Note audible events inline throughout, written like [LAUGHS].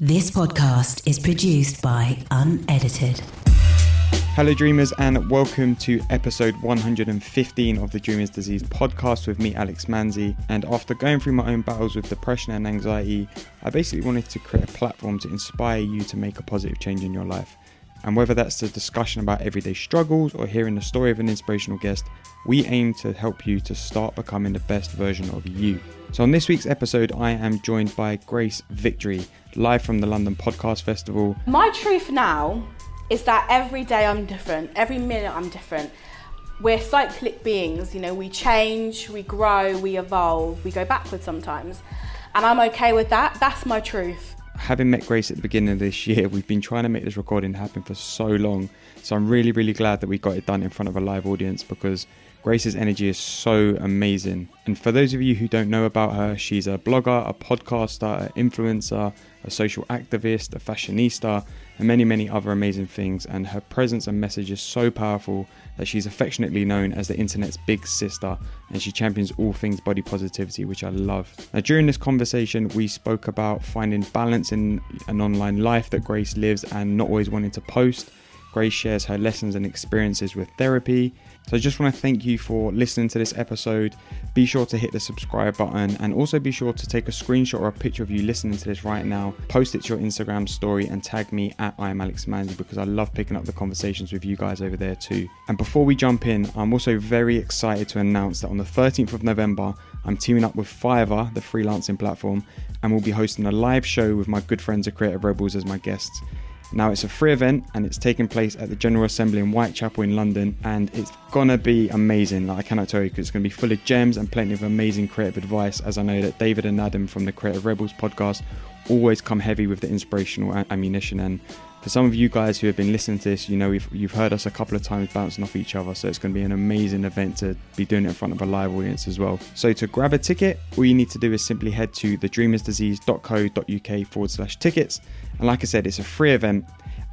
This podcast is produced by Unedited. Hello, dreamers, and welcome to episode 115 of the Dreamers Disease podcast with me, Alex Manzi. And after going through my own battles with depression and anxiety, I basically wanted to create a platform to inspire you to make a positive change in your life. And whether that's the discussion about everyday struggles or hearing the story of an inspirational guest, we aim to help you to start becoming the best version of you. So, on this week's episode, I am joined by Grace Victory, live from the London Podcast Festival. My truth now is that every day I'm different, every minute I'm different. We're cyclic beings, you know, we change, we grow, we evolve, we go backwards sometimes. And I'm okay with that. That's my truth. Having met Grace at the beginning of this year, we've been trying to make this recording happen for so long. So, I'm really, really glad that we got it done in front of a live audience because Grace's energy is so amazing. And for those of you who don't know about her, she's a blogger, a podcaster, an influencer, a social activist, a fashionista, and many, many other amazing things. And her presence and message is so powerful that she's affectionately known as the internet's big sister, and she champions all things body positivity, which I love. Now, during this conversation, we spoke about finding balance in an online life that Grace lives and not always wanting to post. Grace shares her lessons and experiences with therapy. So I just want to thank you for listening to this episode. Be sure to hit the subscribe button and also be sure to take a screenshot or a picture of you listening to this right now. Post it to your Instagram story and tag me at I am Alex Manzi because I love picking up the conversations with you guys over there too. And before we jump in, I'm also very excited to announce that on the 13th of November, I'm teaming up with Fiverr, the freelancing platform, and we'll be hosting a live show with my good friends at Creative Rebels as my guests. Now, it's a free event and it's taking place at the General Assembly in Whitechapel in London, and it's gonna be amazing. Like, I cannot tell you because it's gonna be full of gems and plenty of amazing creative advice. As I know that David and Adam from the Creative Rebels podcast always come heavy with the inspirational ammunition. And for some of you guys who have been listening to this, you know we've, you've heard us a couple of times bouncing off each other, so it's going to be an amazing event to be doing it in front of a live audience as well. So to grab a ticket, all you need to do is simply head to thedreamersdisease.co.uk forward slash tickets. And like I said, it's a free event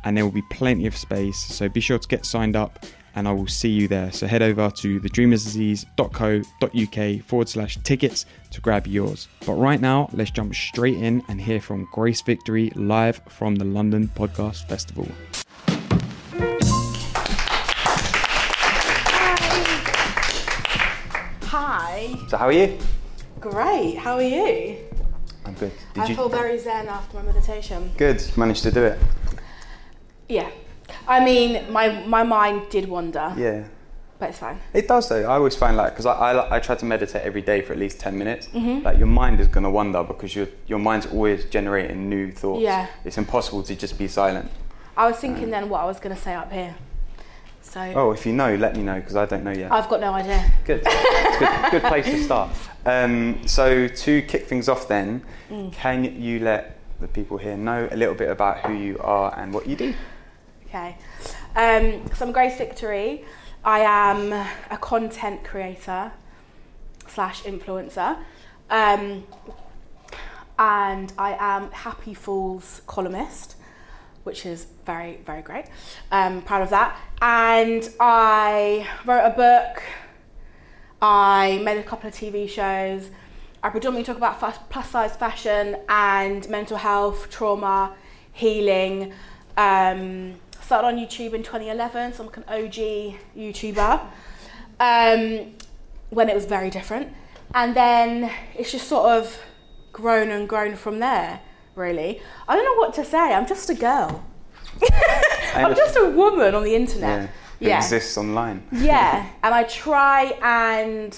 and there will be plenty of space, so be sure to get signed up and I will see you there. So head over to thedreamersdisease.co.uk forward slash tickets to grab yours. But right now, let's jump straight in and hear from Grace Victory live from the London Podcast Festival. Hi. So, how are you? Great. How are you? I'm good. Did I you? feel very zen after my meditation. Good. Managed to do it. Yeah. I mean, my, my mind did wander, Yeah. but it's fine. It does though. I always find like because I, I I try to meditate every day for at least ten minutes. Like your mind is gonna wander because your your mind's always generating new thoughts. Yeah. It's impossible to just be silent. I was thinking then what I was going to say up here. So Oh, if you know, let me know because I don't know yet. I've got no idea. Good. Good. Good place to start. Um, so to kick things off, then, Mm. can you let the people here know a little bit about who you are and what you do? Okay. Um, so I'm Grace Victory. I am a content creator slash influencer. Um, and I am Happiful's columnist, which is very, very great. Um, proud of that. And I wrote a book. I made a couple of TV shows. I predominantly talk about plus size fashion and mental health, trauma, healing. Um, started on YouTube in 2011, so I'm like an OG YouTuber. Um, when it was very different, and then it's just sort of grown and grown from there. Really, I don't know what to say. I'm just a girl. [LAUGHS] I'm just a woman on the internet. It exists online. Yeah, [LAUGHS] and I try and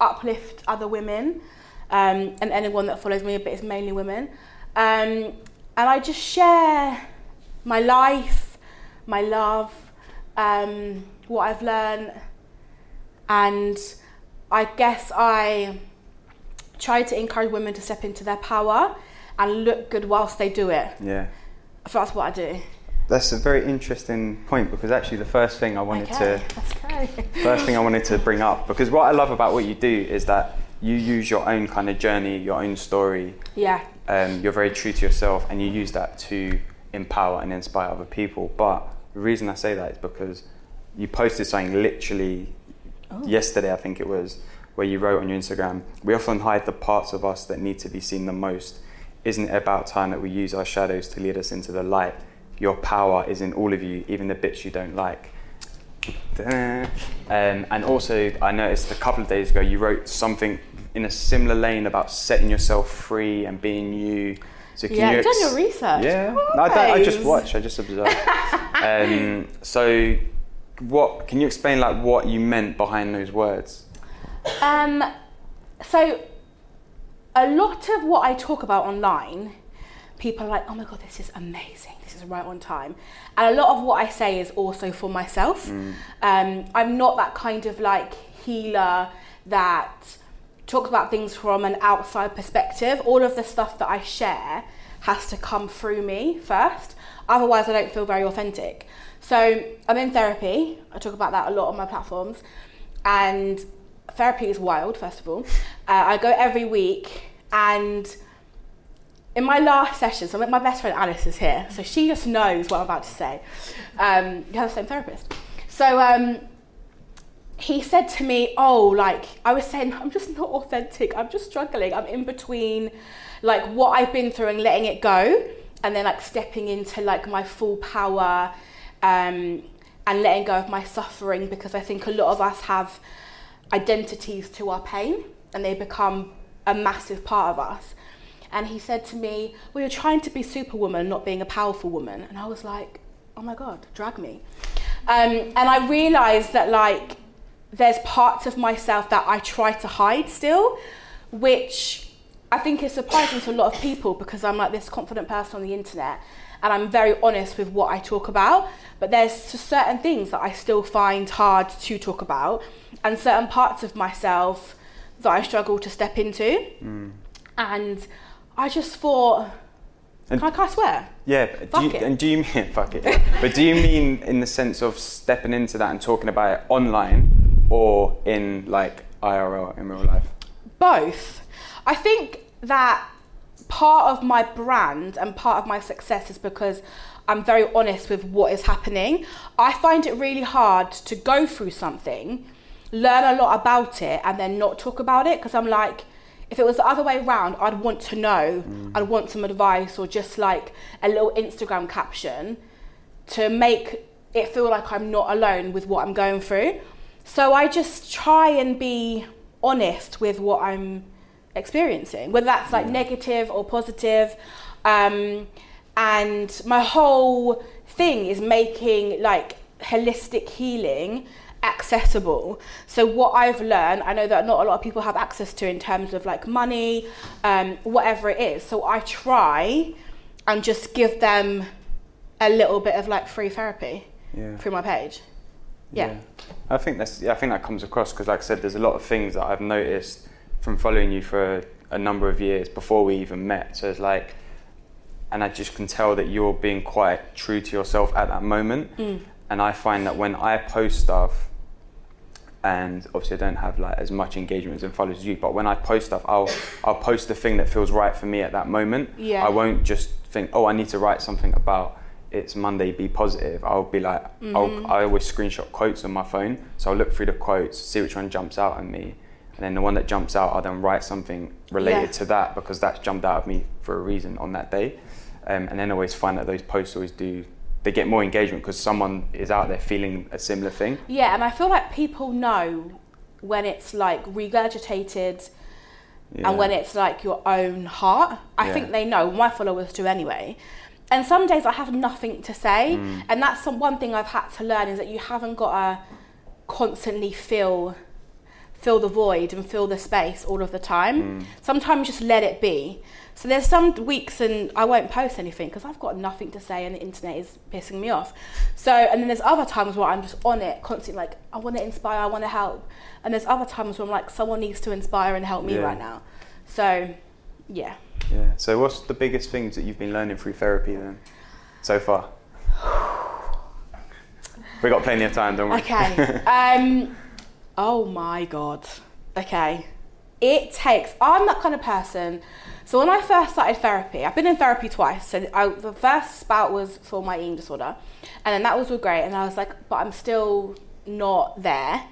uplift other women, um, and anyone that follows me, but it's mainly women. Um, and I just share my life, my love, um, what I've learned, and I guess I try to encourage women to step into their power and look good whilst they do it. Yeah. So that's what I do. That's a very interesting point because actually the first thing I wanted Okay, to [LAUGHS] first thing I wanted to bring up because what I love about what you do is that you use your own kind of journey, your own story. Yeah, Um, you're very true to yourself, and you use that to empower and inspire other people. But the reason I say that is because you posted something literally yesterday, I think it was, where you wrote on your Instagram, "We often hide the parts of us that need to be seen the most." isn't it about time that we use our shadows to lead us into the light? Your power is in all of you, even the bits you don't like. [LAUGHS] Um, and also, I noticed a couple of days ago you wrote something in a similar lane about setting yourself free and being you. So can yeah, you you've done your research. Yeah, no, I, don't, I just watch. I just observe. [LAUGHS] um, so, what can you explain? Like what you meant behind those words? Um, so, a lot of what I talk about online, people are like, oh my God, this is amazing. This is right on time. And a lot of what I say is also for myself. Um, I'm not that kind of like healer that talks about things from an outside perspective. All of the stuff that I share has to come through me first. Otherwise, I don't feel very authentic. So, I'm in therapy. I talk about that a lot on my platforms. And therapy is wild, first of all. Uh, I go every week, and in my last session, so my best friend Alice is here, so she just knows what I'm about to say. Um, you have the same therapist. So um, he said to me, Oh, like, I was saying, I'm just not authentic. I'm just struggling. I'm in between, like, what I've been through and letting it go, and then, like, stepping into, like, my full power um, and letting go of my suffering because I think a lot of us have identities to our pain and they become a massive part of us. And he said to me, Well, you're trying to be superwoman, not being a powerful woman. And I was like, Oh my God, drag me. Um, and I realized that, like, there's parts of myself that I try to hide still, which I think it's surprising to a lot of people because I'm like this confident person on the internet and I'm very honest with what I talk about. But there's certain things that I still find hard to talk about and certain parts of myself that I struggle to step into. Mm. And I just thought, And- can I, can I swear? Yeah, but do you, it. and do you mean [LAUGHS] fuck it? but do you mean in the sense of stepping into that and talking about it online, or in like IRL in real life? Both. I think that part of my brand and part of my success is because I'm very honest with what is happening. I find it really hard to go through something, learn a lot about it, and then not talk about it because I'm like, if it was the other way around, I'd want to know, mm. I'd want some advice or just like a little Instagram caption to make it feel like I'm not alone with what I'm going through. So I just try and be honest with what I'm experiencing, whether that's like negative or positive. Um, and my whole thing is making like holistic healing accessible. So what I've learned, I know that not a lot of people have access to in terms of like money, um, whatever it is. So I try and just give them a little bit of like free therapy Yeah. through my page. Yeah. I think that's yeah, I think that comes across because like I said, there's a lot of things that I've noticed from following you for a, a number of years before we even met. So it's like, and I just can tell that you're being quite true to yourself at that moment. Mm. And I find that when I post stuff, and obviously I don't have like as much engagement and followers as you, but when I post stuff, I'll I'll post the thing that feels right for me at that moment. Yeah. I won't just think, oh, I need to write something about it's Monday, be positive. I'll be like, I'll, mm-hmm. I always screenshot quotes on my phone, so I'll look through the quotes, see which one jumps out at me, and then the one that jumps out, I'll then write something related Yeah. to that because that's jumped out of me for a reason on that day, um, and then always find that those posts always do. They get more engagement because someone is out there feeling a similar thing. Yeah, and I feel like people know when it's like regurgitated Yeah. and when it's like your own heart. I Yeah. think they know. My followers do anyway. And some days I have nothing to say, Mm. and that's some, one thing I've had to learn is that you haven't got to constantly fill fill the void and fill the space all of the time. Mm. Sometimes just let it be. So there's some weeks and I won't post anything because I've got nothing to say and the internet is pissing me off. So and then there's other times where I'm just on it constantly like I want to inspire, I want to help. And there's other times where I'm like someone needs to inspire and help me Yeah. right now. So yeah. Yeah. So what's the biggest things that you've been learning through therapy then, so far? [SIGHS] We got plenty of time, don't we? Okay. [LAUGHS] um, oh my god. Okay. It takes. I'm that kind of person. So when I first started therapy, I've been in therapy twice. So I, the first spout was for my eating disorder, and then that was all great. And I was like, but I'm still not there.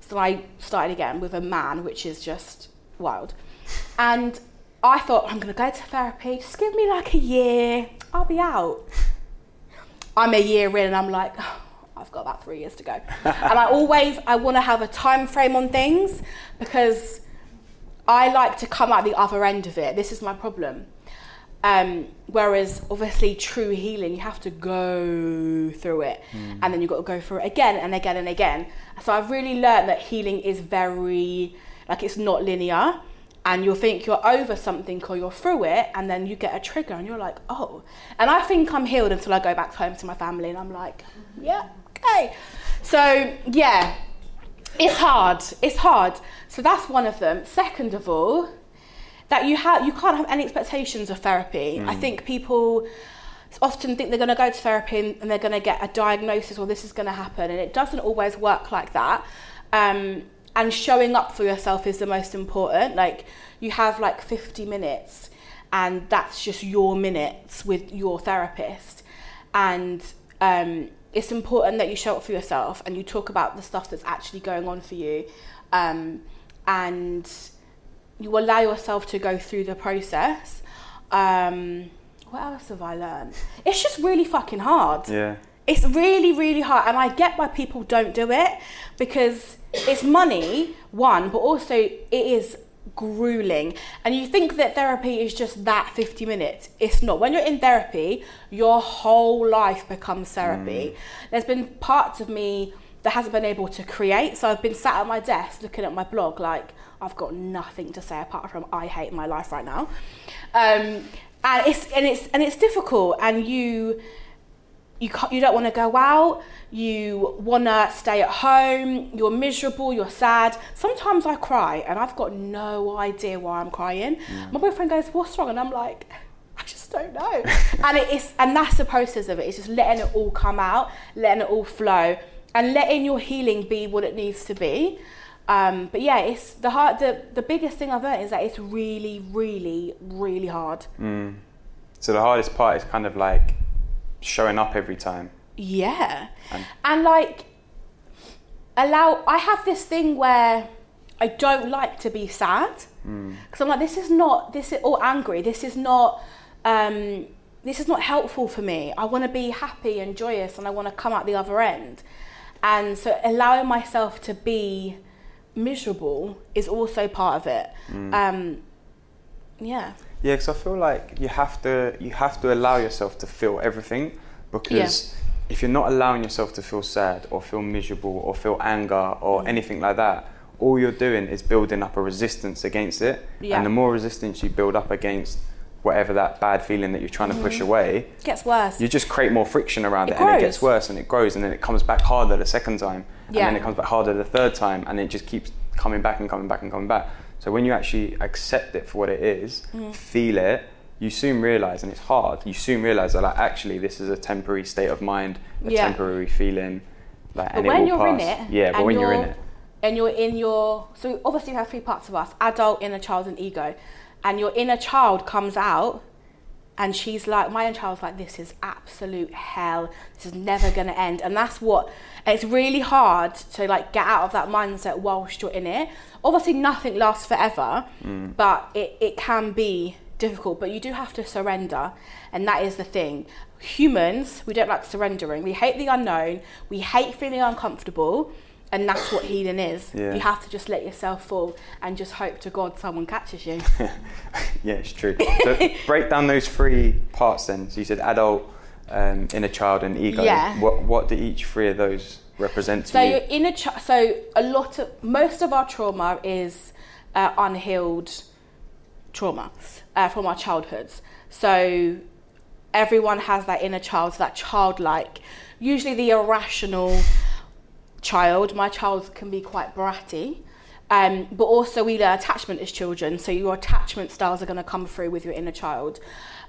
So I started again with a man, which is just wild. And I thought I'm gonna go to therapy. Just give me like a year. I'll be out. I'm a year in, and I'm like, "Oh, I've got about three years to go. and I always I want to have a time frame on things because I like to come out the other end of it. This is my problem. Um, whereas obviously true healing, you have to go through it, and then you've got to go through it again and again and again. So I've really learned that healing is very like it's not linear, and you'll think you're over something or you're through it, and then you get a trigger, and you're like, oh. And I think I'm healed until I go back home to my family, and I'm like, yeah, okay. So yeah, it's hard. It's hard. So that's one of them. Second of all, that you have you can't have any expectations of therapy. I think people often think they're going to go to therapy and- and they're going to get a diagnosis or this is going to happen, and it doesn't always work like that. Um, and showing up for yourself is the most important. Like you have like 50 minutes, and that's just your minutes with your therapist, and um, it's important that you show up for yourself and you talk about the stuff that's actually going on for you, um, and you allow yourself to go through the process. Um, what else have I learned? It's just really fucking hard. Yeah. It's really, really hard. And I get why people don't do it because it's money, one, but also it is grueling. And you think that therapy is just that 50 minutes. It's not. When you're in therapy, your whole life becomes therapy. There's been parts of me that hasn't been able to create. So I've been sat at my desk looking at my blog like I've got nothing to say apart from I hate my life right now. Um, and it's and it's and it's difficult and you you can't, you don't want to go out you want to stay at home you're miserable you're sad. Sometimes i cry and i've got no idea why i'm crying. My boyfriend goes what's wrong? And i'm like i just don't know. [LAUGHS] And it is and that's the process of it. It's just letting it all come out letting it all flow and letting your healing be what it needs to be. Um, but yeah it's the hard the, the biggest thing i've learned is that it's really really really hard. So the hardest part is kind of like showing up every time. Yeah. And- And like allow I have this thing where I don't like to be sad. Because I'm like, this is not this is or angry. This is not um this is not helpful for me. I want to be happy and joyous and I want to come out the other end. And so allowing myself to be miserable is also part of it. Um yeah. Yeah, because I feel like you have to you have to allow yourself to feel everything because if you're not allowing yourself to feel sad or feel miserable or feel anger or Mm. anything like that, all you're doing is building up a resistance against it. Yeah. And the more resistance you build up against whatever that bad feeling that you're trying to push away, It gets worse. you just create more friction around It it, and it gets worse and it grows and then it comes back harder the second time and then it comes back harder the third time and it just keeps coming back and coming back and coming back so when you actually accept it for what it is Mm. feel it you soon realize and it's hard you soon realize that like actually this is a temporary state of mind a Yeah. temporary feeling like But and when you're in pass it, yeah but when you're in you're- it and you're in your so obviously you have three parts of us adult inner child and ego and your inner child comes out and she's like my own child's like this is absolute hell. This is never going to end. And that's what, it's really hard to like get out of that mindset whilst you're in it. Obviously nothing lasts forever mm. but it, it can be difficult. But you do have to surrender and that is the thing. Humans we don't like surrendering. We hate the unknown. We hate feeling uncomfortable and that's what healing is Yeah. you have to just let yourself fall and just hope to god someone catches you [LAUGHS] yeah it's true so [LAUGHS] break down those three parts then so you said adult um, inner child and ego Yeah. what what do each three of those represent to So you your inner child. So a lot of most of our trauma is uh, unhealed trauma uh, from our childhoods. So everyone has that inner child, so that childlike, usually the irrational child. My child can be quite bratty. Um, but also we learn attachment as children, so your attachment styles are going to come through with your inner child.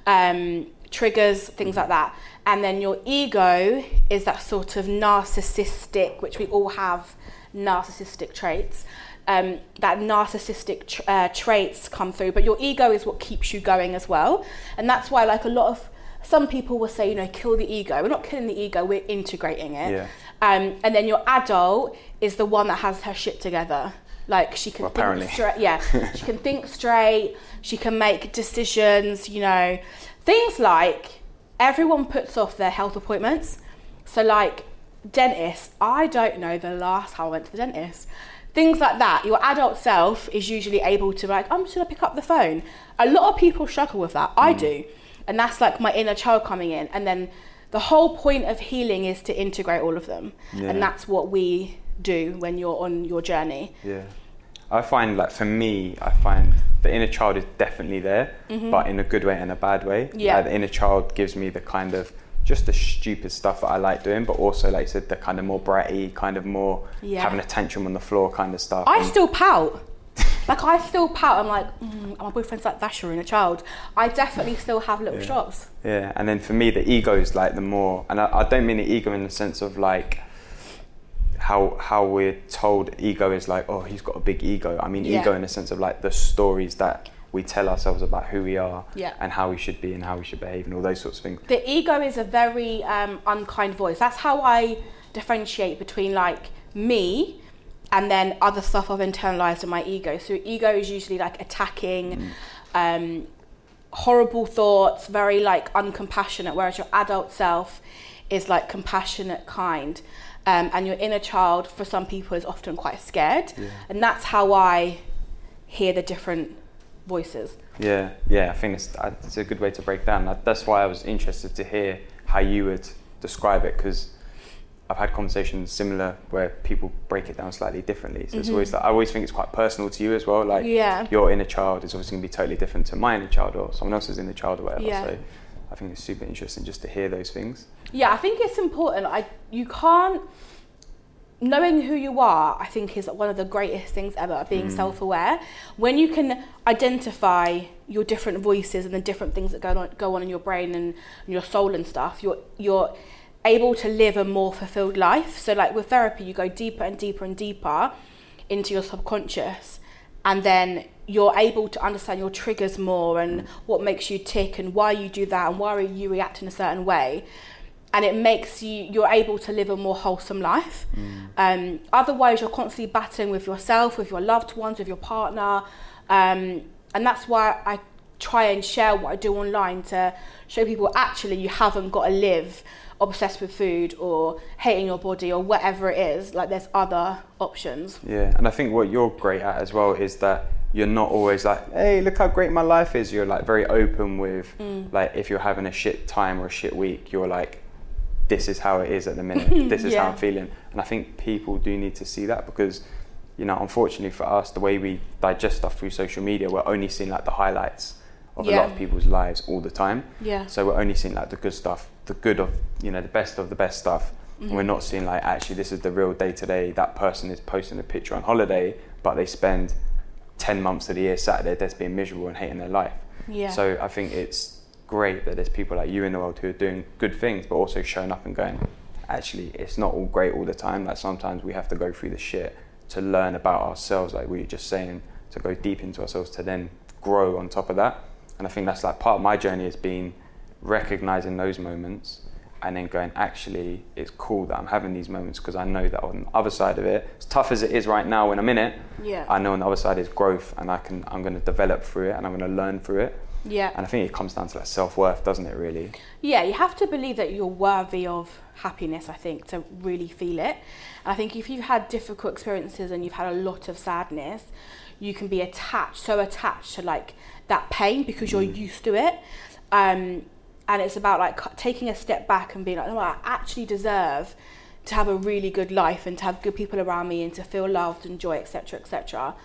Um, triggers, things like that. And then your ego is that sort of narcissistic, which we all have narcissistic traits. Um, that narcissistic uh, traits come through, but your ego is what keeps you going as well. And that's why, like a lot of some people will say, you know, kill the ego. We're not killing the ego, we're integrating it. Yeah. Um, and then your adult is the one that has her shit together. Like she can Well, apparently. think straight. Yeah, [LAUGHS] she can think straight. She can make decisions. You know, things like everyone puts off their health appointments. So like dentist, I don't know the last time I went to the dentist. Things like that. Your adult self is usually able to like, I'm just gonna pick up the phone. A lot of people struggle with that. I do, and that's like my inner child coming in. And then the whole point of healing is to integrate all of them, Yeah. and that's what we do when you're on your journey. Yeah. I find like for me, I find the inner child is definitely there, but in a good way and a bad way. Mm-hmm. Yeah. Like, the inner child gives me the kind of just the stupid stuff that I like doing, but also like you said, the kind of more bratty, kind of more Yeah. having a tantrum on the floor kind of stuff. I And- still pout. Like I still pout. I'm like, mm, my boyfriend's like Vasher in a child. I definitely still have little shots. Yeah, and then for me, the ego is like the more, and I, I don't mean the ego in the sense of like how how we're told ego is like, oh, he's got a big ego. I mean Yeah. ego in the sense of like the stories that we tell ourselves about who we are Yeah. and how we should be and how we should behave and all those sorts of things. The ego is a very um, unkind voice. That's how I differentiate between like me and then other stuff I've internalized in my ego. So ego is usually like attacking, um, horrible thoughts, very like uncompassionate, whereas your adult self is like compassionate, kind. Um, and your inner child, for some people, is often quite scared. And that's how I hear the different voices. Yeah, yeah, I think it's, it's a good way to break down. That's why I was interested to hear how you would describe it because I've had conversations similar where people break it down slightly differently. So it's always mm-hmm. like, I always think it's quite personal to you as well. Like Yeah. your inner child is obviously going to be totally different to my inner child or someone else's inner child or whatever. Yeah. So I think it's super interesting just to hear those things. Yeah, I think it's important. I you can't knowing who you are. I think is one of the greatest things ever. Being mm. self-aware when you can identify your different voices and the different things that go on go on in your brain and, and your soul and stuff. You're you're able to live a more fulfilled life. So like with therapy, you go deeper and deeper and deeper into your subconscious and then you're able to understand your triggers more and what makes you tick and why you do that and why are you react in a certain way. And it makes you you're able to live a more wholesome life. Um, otherwise you're constantly battling with yourself with your loved ones with your partner. Um, and that's why i try and share what i do online to show people actually you haven't got to live obsessed with food or hating your body or whatever it is like there's other options Yeah, and I think what you're great at as well is that you're not always like, hey, look how great my life is. You're like very open with, Mm. like, if you're having a shit time or a shit week, you're like, this is how it is at the minute. [LAUGHS] this is how I'm feeling. And I think people do need to see that because, you know, unfortunately for us, the way we digest stuff through social media, we're only seeing like the highlights of a lot of people's lives all the time. Yeah. So we're only seeing like the good stuff, the good of, you know, the best of the best stuff. And we're mm-hmm. not seeing like actually this is the real day to day. That person is posting a picture on holiday, but they spend 10 months of the year sat at their desk being miserable and hating their life. Yeah. So I think it's great that there's people like you in the world who are doing good things, but also showing up and going, actually, it's not all great all the time. Like sometimes we have to go through the shit to learn about ourselves, like we were just saying, to go deep into ourselves to then grow on top of that. And I think that's like part of my journey has been recognizing those moments and then going, actually, it's cool that I'm having these moments because I know that on the other side of it, as tough as it is right now when I'm in it, Yeah. I know on the other side is growth and I can I'm gonna develop through it and I'm gonna learn through it. yeah And I think it comes down to like self worth, doesn't it really? Yeah, you have to believe that you're worthy of happiness, I think, to really feel it. And I think if you've had difficult experiences and you've had a lot of sadness, you can be attached, so attached to like that pain because you're used to it. Um, and it's about like taking a step back and being like, no, I actually deserve to have a really good life and to have good people around me and to feel loved and joy, etc., etc.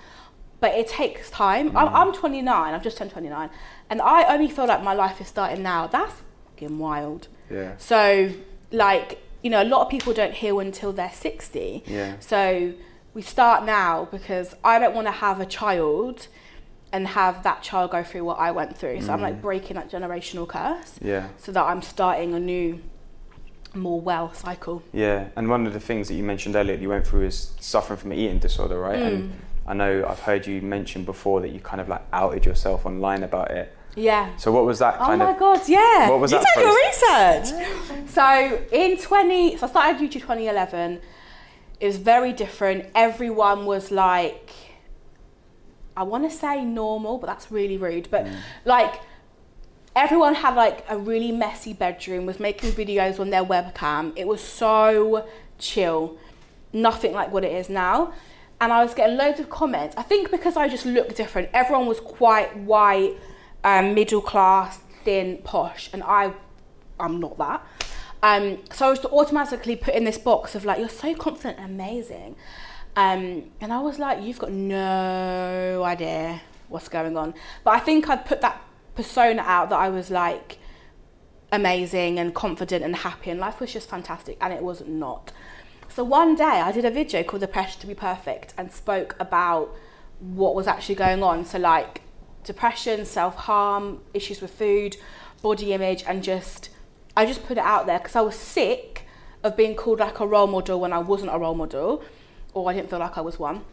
But it takes time. I'm, mm. I'm 29. I've just turned 29, and I only feel like my life is starting now. That's fucking wild. Yeah. So, like, you know, a lot of people don't heal until they're 60. Yeah. So, we start now because I don't want to have a child and have that child go through what I went through. So, I'm like mm. breaking that generational curse Yeah. so that I'm starting a new, more well cycle. Yeah. And one of the things that you mentioned earlier that you went through is suffering from an eating disorder, right? And mm. I know I've heard you mention before that you kind of like outed yourself online about it. Yeah. So what was that oh kind of? Oh my of god, yeah. What was you that did your research. so in 20, so I started YouTube 2011. It was very different. Everyone was like I want to say normal, but that's really rude. But like everyone had like a really messy bedroom, was making videos on their webcam. It was so chill, nothing like what it is now. And I was getting loads of comments. I think because I just looked different. Everyone was quite white, um, middle class, thin, posh, and I, I'm not that. Um, so I was to automatically put in this box of like, you're so confident and amazing. Um, and I was like, you've got no idea what's going on. But I think I'd put that persona out that I was like amazing and confident and happy, and life was just fantastic, and it was not. So one day I did a video called The Pressure to Be Perfect and spoke about what was actually going on. So, like depression, self harm, issues with food, body image, and just, I just put it out there because I was sick of being called like a role model when I wasn't a role model or I didn't feel like I was one.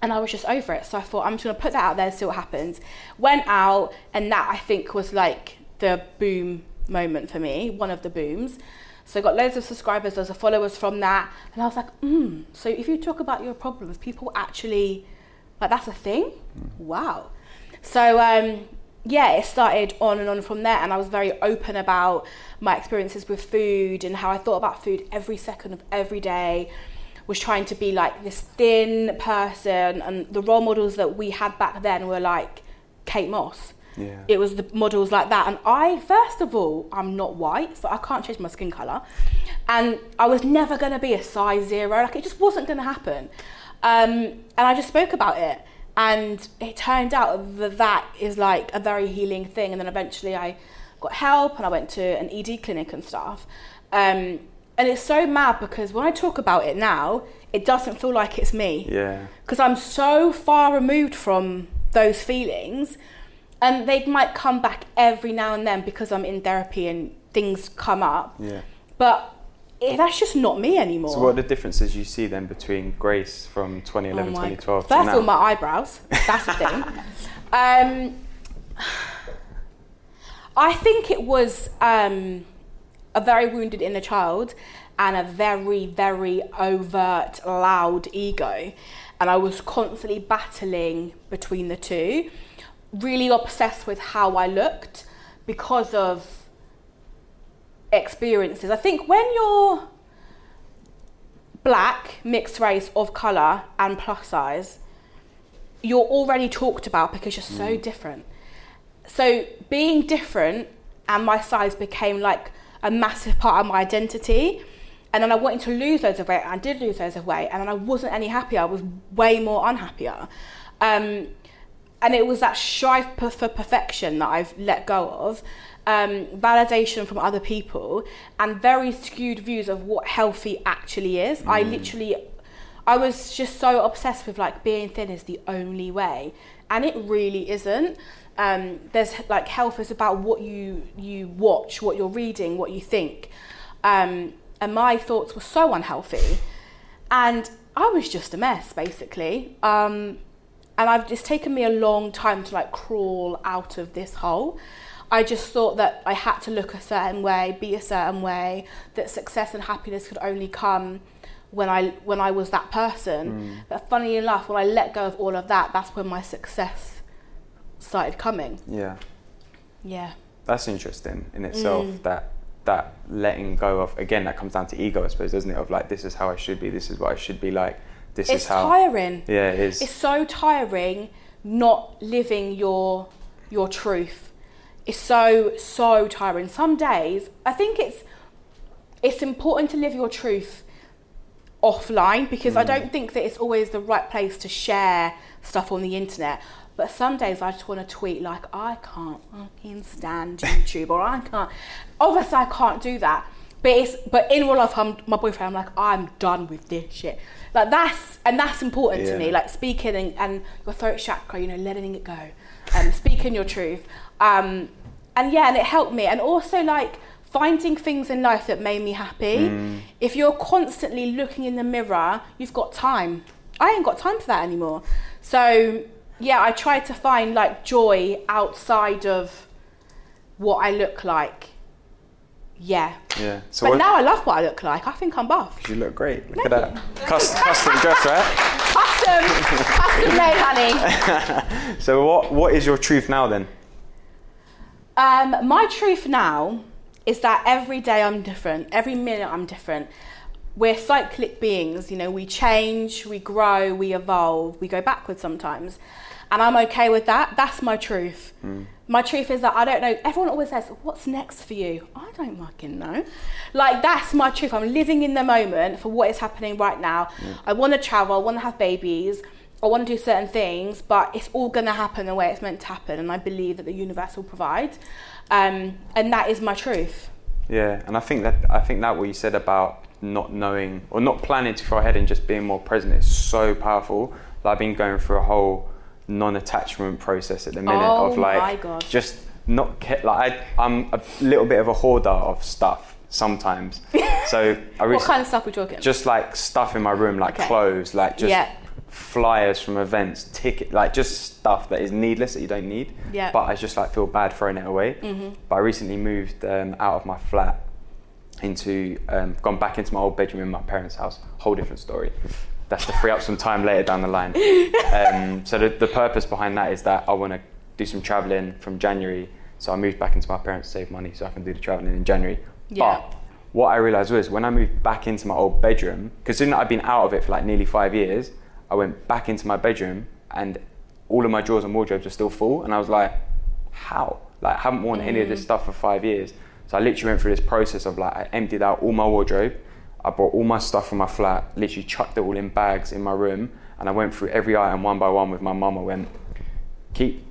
And I was just over it. So I thought, I'm just gonna put that out there and see what happens. Went out, and that I think was like the boom moment for me, one of the booms. So I got loads of subscribers, loads of followers from that. And I was like, hmm, so if you talk about your problems, people actually, like, that's a thing? Wow. So, um, yeah, it started on and on from there. And I was very open about my experiences with food and how I thought about food every second of every day was trying to be like this thin person and the role models that we had back then were like Kate Moss. Yeah. It was the models like that and I first of all I'm not white so I can't change my skin color and I was never going to be a size 0 like it just wasn't going to happen. Um, and I just spoke about it and it turned out that that is like a very healing thing and then eventually I got help and I went to an ED clinic and stuff. Um, and it's so mad because when I talk about it now, it doesn't feel like it's me. Yeah. Because I'm so far removed from those feelings. And they might come back every now and then because I'm in therapy and things come up. Yeah. But it, that's just not me anymore. So what are the differences you see then between Grace from 2011, Oh 2012 First of all, my eyebrows. That's the thing. [LAUGHS] um, I think it was um, a very wounded inner child and a very, very overt, loud ego. And I was constantly battling between the two, really obsessed with how I looked because of experiences. I think when you're black, mixed race, of colour, and plus size, you're already talked about because you're so mm. different. So being different and my size became like a massive part of my identity. And then I wanted to lose loads of weight, and I did lose loads of weight, and then I wasn't any happier. I was way more unhappier. Um, and it was that strive for perfection that I've let go of, um, validation from other people, and very skewed views of what healthy actually is. I literally, I was just so obsessed with like being thin is the only way, and it really isn't. Um, there's like health is about what you you watch, what you're reading, what you think, um, and my thoughts were so unhealthy, and I was just a mess basically. Um, and I've it's taken me a long time to like crawl out of this hole. I just thought that I had to look a certain way, be a certain way, that success and happiness could only come when I when I was that person. But funny enough, when I let go of all of that, that's when my success started coming. Yeah. Yeah. That's interesting in itself. Mm. That that letting go of again that comes down to ego, I suppose, doesn't it? Of like this is how I should be. This is what I should be like. This It's is how. It's tiring. Yeah, it is. It's so tiring not living your your truth. It's so so tiring. Some days I think it's it's important to live your truth offline because I don't think that it's always the right place to share stuff on the internet. But some days I just want to tweet like I can't fucking stand YouTube or I can't. Obviously I can't do that. But it's but in real life, I'm my boyfriend. I'm like I'm done with this shit. Like that's and that's important to me. Like speaking and, and your throat chakra, you know, letting it go, um, speaking your truth. Um, and yeah, and it helped me. And also like finding things in life that made me happy. If you're constantly looking in the mirror, you've got time. I ain't got time for that anymore. So yeah, I try to find like joy outside of what I look like. Yeah. yeah. So but now I love what I look like. I think I'm buff. you look great. Look at that. Cus- custom dress, right? custom, custom made, honey. [LAUGHS] So what what is your truth now then? Um, my truth now is that every day I'm different. Every minute I'm different. We're cyclic beings, you know, we change, we grow, we evolve, we go backwards sometimes. And I'm okay with that. That's my truth. My truth is that I don't know. Everyone always says, What's next for you? I don't fucking know. Like, that's my truth. I'm living in the moment for what is happening right now. I want to travel, I want to have babies, I want to do certain things, but it's all going to happen the way it's meant to happen. And I believe that the universe will provide. Um, and that is my truth. Yeah, and I think that I think that what you said about not knowing or not planning too far ahead and just being more present is so powerful. Like I've been going through a whole non-attachment process at the minute Oh of like just not ke- like I, I'm a little bit of a hoarder of stuff sometimes. [LAUGHS] so I What kind of stuff we talking? just like stuff in my room, like Okay. clothes, like just Yeah. flyers from events, ticket, like just stuff that is needless that you don't need. Yeah. But I just like feel bad throwing it away. Mm-hmm. But I recently moved um, out of my flat into, um, gone back into my old bedroom in my parents' house. Whole different story. That's to free up some time later down the line. [LAUGHS] Um, so the, the purpose behind that is that I want to do some traveling from January. So I moved back into my parents to save money so I can do the traveling in January. Yeah. But what I realised was when I moved back into my old bedroom, because soon I'd been out of it for like nearly five years, I went back into my bedroom and all of my drawers and wardrobes were still full. And I was like, how? Like, I haven't worn any of this stuff for five years. So I literally went through this process of like, I emptied out all my wardrobe. I brought all my stuff from my flat, literally chucked it all in bags in my room. And I went through every item one by one with my mum. I went, keep,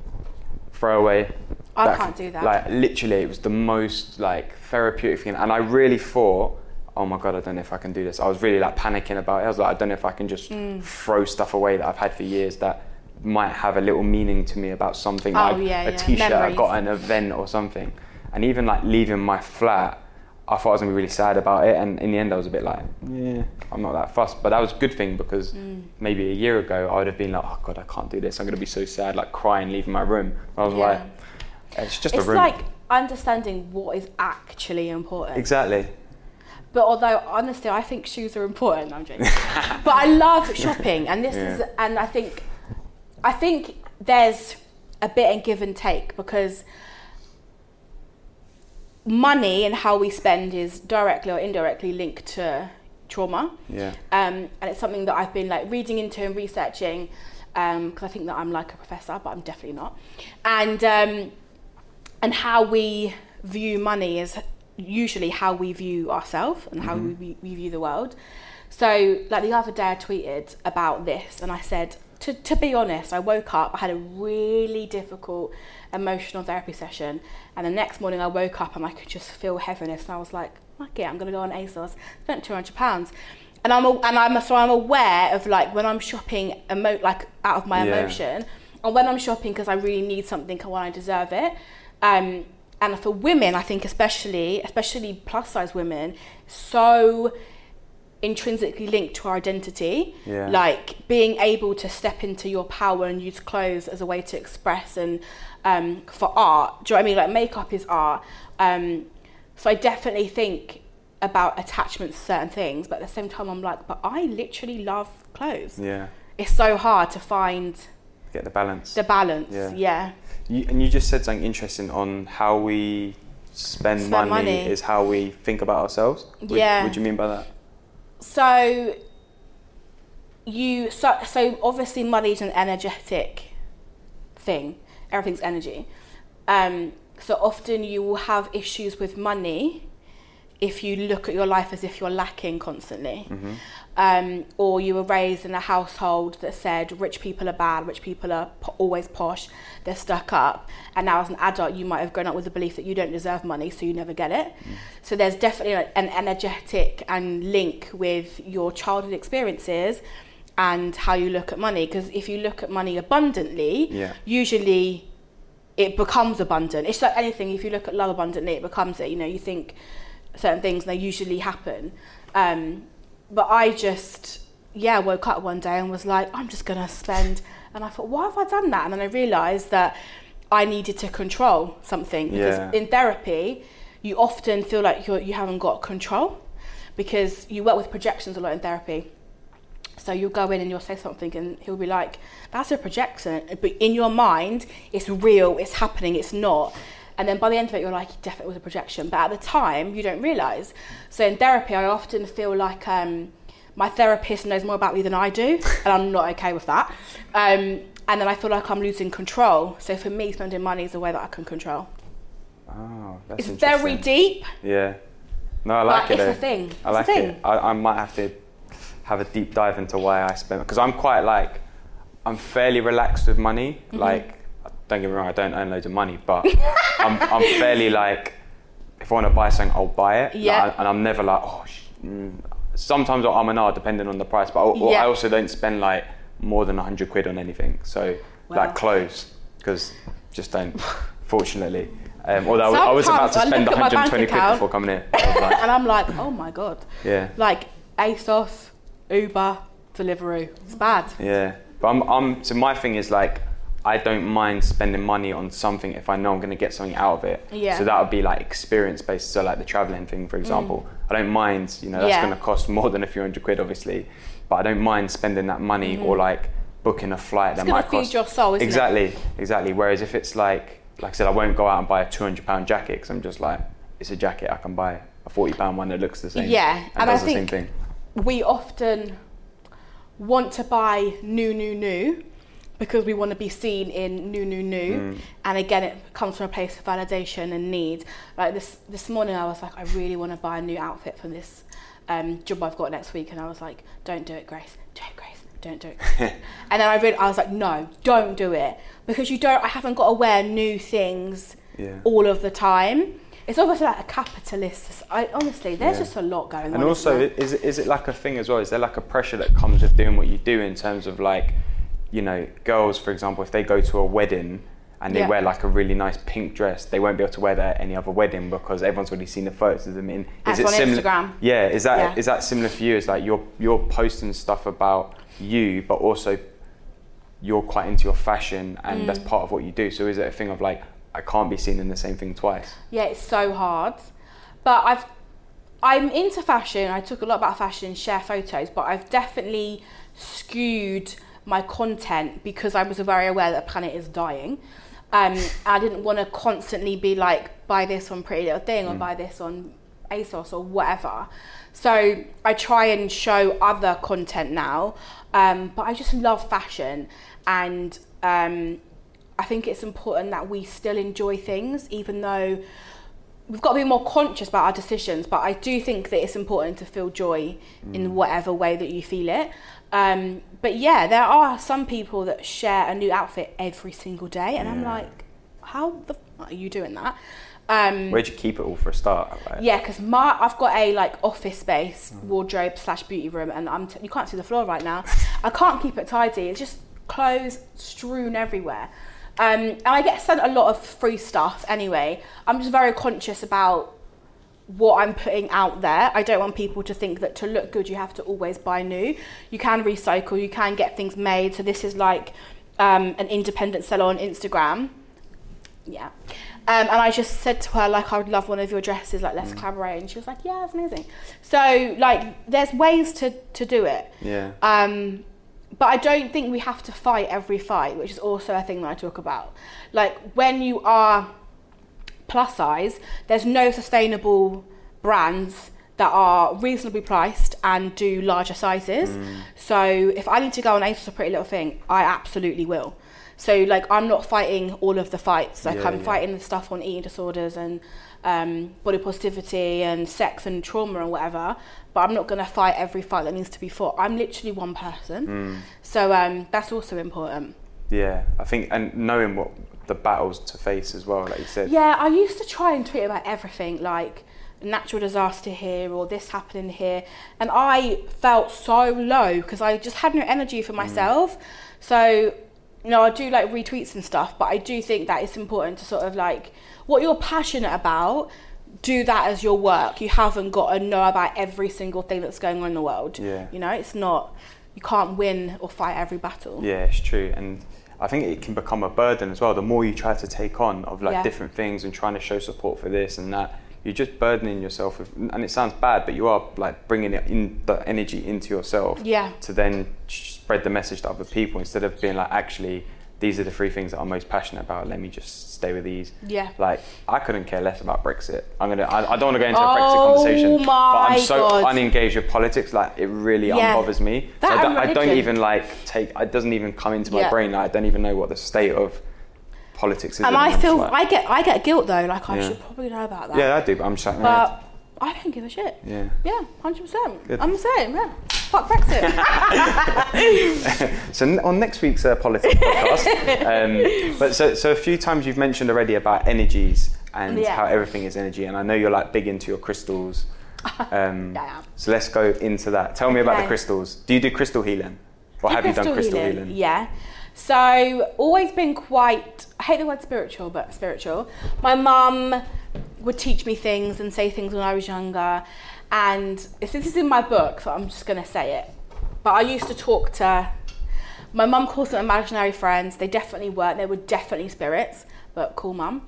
throw away. I can't do that. Like, literally, it was the most like therapeutic thing. And I really thought, oh my God, I don't know if I can do this. I was really like panicking about it. I was like, I don't know if I can just Mm. throw stuff away that I've had for years that might have a little meaning to me about something Oh, like yeah, a yeah. t-shirt I got at an event or something. And even like leaving my flat, I thought I was gonna be really sad about it. And in the end, I was a bit like, yeah, I'm not that fussed. But that was a good thing because Mm. maybe a year ago, I would have been like, oh God, I can't do this. I'm gonna be so sad, like crying, leaving my room. I was Yeah. like, it's just it's a room. It's like understanding what is actually important. exactly. But although honestly, I think shoes are important. I'm joking. [LAUGHS] but I love shopping, and this is, and I think, I think there's a bit of give and take because money and how we spend is directly or indirectly linked to trauma. Yeah. Um, and it's something that I've been like reading into and researching because I think that I'm like a professor, but I'm definitely not. And um, and how we view money is usually how we view ourselves and how we, we view the world. So, like the other day, I tweeted about this, and I said, to, to be honest, I woke up, I had a really difficult emotional therapy session, and the next morning I woke up and I could just feel heaviness, and I was like, fuck it, I'm gonna go on ASOS, spent two hundred pounds, and I'm a, and I'm so I'm aware of like when I'm shopping emo- like out of my Yeah. emotion, and when I'm shopping because I really need something and when I deserve it. Um, and for women, I think especially, especially plus size women, so intrinsically linked to our identity. Yeah. Like being able to step into your power and use clothes as a way to express and um, for art. Do you know what I mean? Like makeup is art. Um, so I definitely think about attachments to certain things, but at the same time, I'm like, but I literally love clothes. Yeah. It's so hard to find Get the balance. the balance. Yeah. yeah. You, and you just said something interesting on how we spend, Spend money, money. is how we think about ourselves. What, Yeah. What do you mean by that? So you so so obviously money's an energetic thing. Everything's energy. Um, so often you will have issues with money if you look at your life as if you're lacking constantly. Um, or you were raised in a household that said rich people are bad, rich people are po- always posh, they're stuck up. And now, as an adult, you might have grown up with the belief that you don't deserve money, so you never get it. So, there's definitely an energetic and link with your childhood experiences and how you look at money. Because if you look at money abundantly, Yeah. usually it becomes abundant. It's like anything. If you look at love abundantly, it becomes it. You know, you think certain things, and they usually happen. Um, but I just, yeah, woke up one day and was like, I'm just gonna spend. And I thought, why have I done that? And then I realised that I needed to control something because Yeah. in therapy, you often feel like you're, you haven't got control because you work with projections a lot in therapy. So you'll go in and you'll say something, and he'll be like, "That's a projection," but in your mind, it's real, it's happening, it's not. And then by the end of it, you're like, "It definitely was a projection," but at the time, you don't realize. So in therapy, I often feel like um, my therapist knows more about me than I do, and I'm not okay with that. Um, and then I feel like I'm losing control. So for me, spending money is the way that I can control. Oh, that's It's very deep, Yeah. No, I like but it. it's though. a thing. It's I like a thing. it. I, I might have to have a deep dive into why I spend because I'm quite like I'm fairly relaxed with money. Mm-hmm. Like, don't get me wrong, I don't earn loads of money, but [LAUGHS] I'm, I'm fairly like if I want to buy something, I'll buy it. Like, Yeah. and I'm never like oh. Sh- mm. Sometimes I'm and ah depending on the price, but I, Yeah. I also don't spend like more than hundred quid on anything. So Wow. like clothes because just don't. Fortunately. Um, although I was- I was about to spend look 120 quid before coming here. Like, [LAUGHS] and I'm like, oh my god. yeah. Like ASOS, Uber, Deliveroo. It's bad. Yeah, but I'm, I'm. So my thing is like, I don't mind spending money on something if I know I'm going to get something out of it. Yeah. Mm. So that would be like experience based. So like the traveling thing, for example, I don't mind. You know, that's Yeah. going to cost more than a few hundred quid, obviously, but I don't mind spending that money or like booking a flight that Mm-hmm. gonna might feed cost. your soul, isn't it? exactly, exactly. Whereas if it's like, like I said, I won't go out and buy a two hundred pound jacket because I'm just like, it's a jacket. I can buy a forty pound one that looks the same. Yeah, and, and I does the same think- thing. We often want to buy new, new, new because we want to be seen in new, new, new. Mm. And again, it comes from a place of validation and need. Like this, this morning, I was like, I really want to buy a new outfit for this um, job I've got next week. And I was like, don't do it, Grace. Do it, Grace. Don't do it. [LAUGHS] And then I really, I was like, no, don't do it because you don't. I haven't got to wear new things Yeah. all of the time. It's almost like a capitalist. I honestly, there's Yeah. just a lot going on. And also, is it, is it like a thing as well? Is there like a pressure that comes with doing what you do in terms of like, you know, girls, for example, if they go to a wedding and they Yeah. wear like a really nice pink dress, they won't be able to wear that at any other wedding because everyone's already seen the photos of them in. That's Is it on similar? Instagram. Yeah, is that is Yeah. that similar for you? Is like you're you're posting stuff about you, but also you're quite into your fashion and Mm. that's part of what you do. So is it a thing of like I can't be seen in the same thing twice? Yeah, it's so hard. But I've I'm into fashion. I talk a lot about fashion, share photos, but I've definitely skewed my content because I was very aware that the planet is dying. Um, I didn't want to constantly be like, buy this on Pretty Little Thing or buy this on ASOS or whatever. So I try and show other content now, um, but I just love fashion and um, I think it's important that we still enjoy things, even though we've got to be more conscious about our decisions. But I do think that it's important to feel joy in whatever way that you feel it. Um, but yeah, there are some people that share a new outfit every single day, and I'm like, how the f- are you doing that? Um, Where'd you keep it all for a start? Like, yeah, because my I've got a like office space wardrobe slash beauty room, and I'm t- you can't see the floor right now. I can't keep it tidy. It's just clothes strewn everywhere, um, and I get sent a lot of free stuff anyway. I'm just very conscious about what I'm putting out there. I don't want people to think that to look good you have to always buy new. You can recycle. You can get things made. So this is like um, an independent seller on Instagram yeah. Um, and I just said to her, like, I would love one of your dresses, like, let's collaborate. And she was like, yeah, it's amazing. So, like, there's ways to, to do it. Yeah. Um, but I don't think we have to fight every fight, which is also a thing that I talk about. Like, when you are plus size, there's no sustainable brands that are reasonably priced and do larger sizes. Mm. So if I need to go on ASOS or Pretty Little Thing, I absolutely will. So like I'm not fighting all of the fights. Like Yeah, I'm yeah. fighting the stuff on eating disorders and um, body positivity and sex and trauma and whatever. But I'm not gonna fight every fight that needs to be fought. I'm literally one person. Mm. So um, that's also important. Yeah, I think, and knowing what the battles to face as well, like you said. Yeah, I used to try and tweet about everything, like natural disaster here or this happening here, and I felt so low because I just had no energy for myself. So, you know, I do like retweets and stuff, but I do think that it's important to sort of like what you're passionate about. Do that as your work. You haven't got to know about every single thing that's going on in the world. Yeah. You know, it's not. You can't win or fight every battle. Yeah, it's true, and I think it can become a burden as well. The more you try to take on of like Yeah. different things and trying to show support for this and that, you're just burdening yourself with, and it sounds bad, but you are like bringing it in the energy into yourself Yeah. to then spread the message to other people instead of being like, actually, these are the three things that I'm most passionate about. Let me just stay with these. Yeah. Like I couldn't care less about Brexit. I'm gonna. I, I don't want to go into a Oh Brexit conversation, but I'm so God. unengaged with politics. Like it really Yeah. unbothers me. That so I don't, I don't even like take. It doesn't even come into my Yeah. brain. Like, I don't even know what the state of politics is. And I feel Like- I get I get guilt though. Like I Yeah. should probably know about that. Yeah, I do, but I'm just like, But I don't give a shit. yeah. Yeah, hundred percent. I'm the same. Yeah. Fuck Brexit. [LAUGHS] So on next week's uh, politics podcast, um, but so so a few times you've mentioned already about energies and Yeah. how everything is energy, and I know you're like big into your crystals. [LAUGHS] Um, Yeah, I am. So let's go into that. Tell me about the crystals. Do you do crystal healing, or have you done crystal healing? Yeah. So always been quite. I hate the word spiritual, but spiritual. My mum would teach me things and say things when I was younger, and this this is in my book, so I'm just gonna say it. But I used to talk to. My mum calls them imaginary friends. They definitely weren't. They were definitely spirits, but cool mum.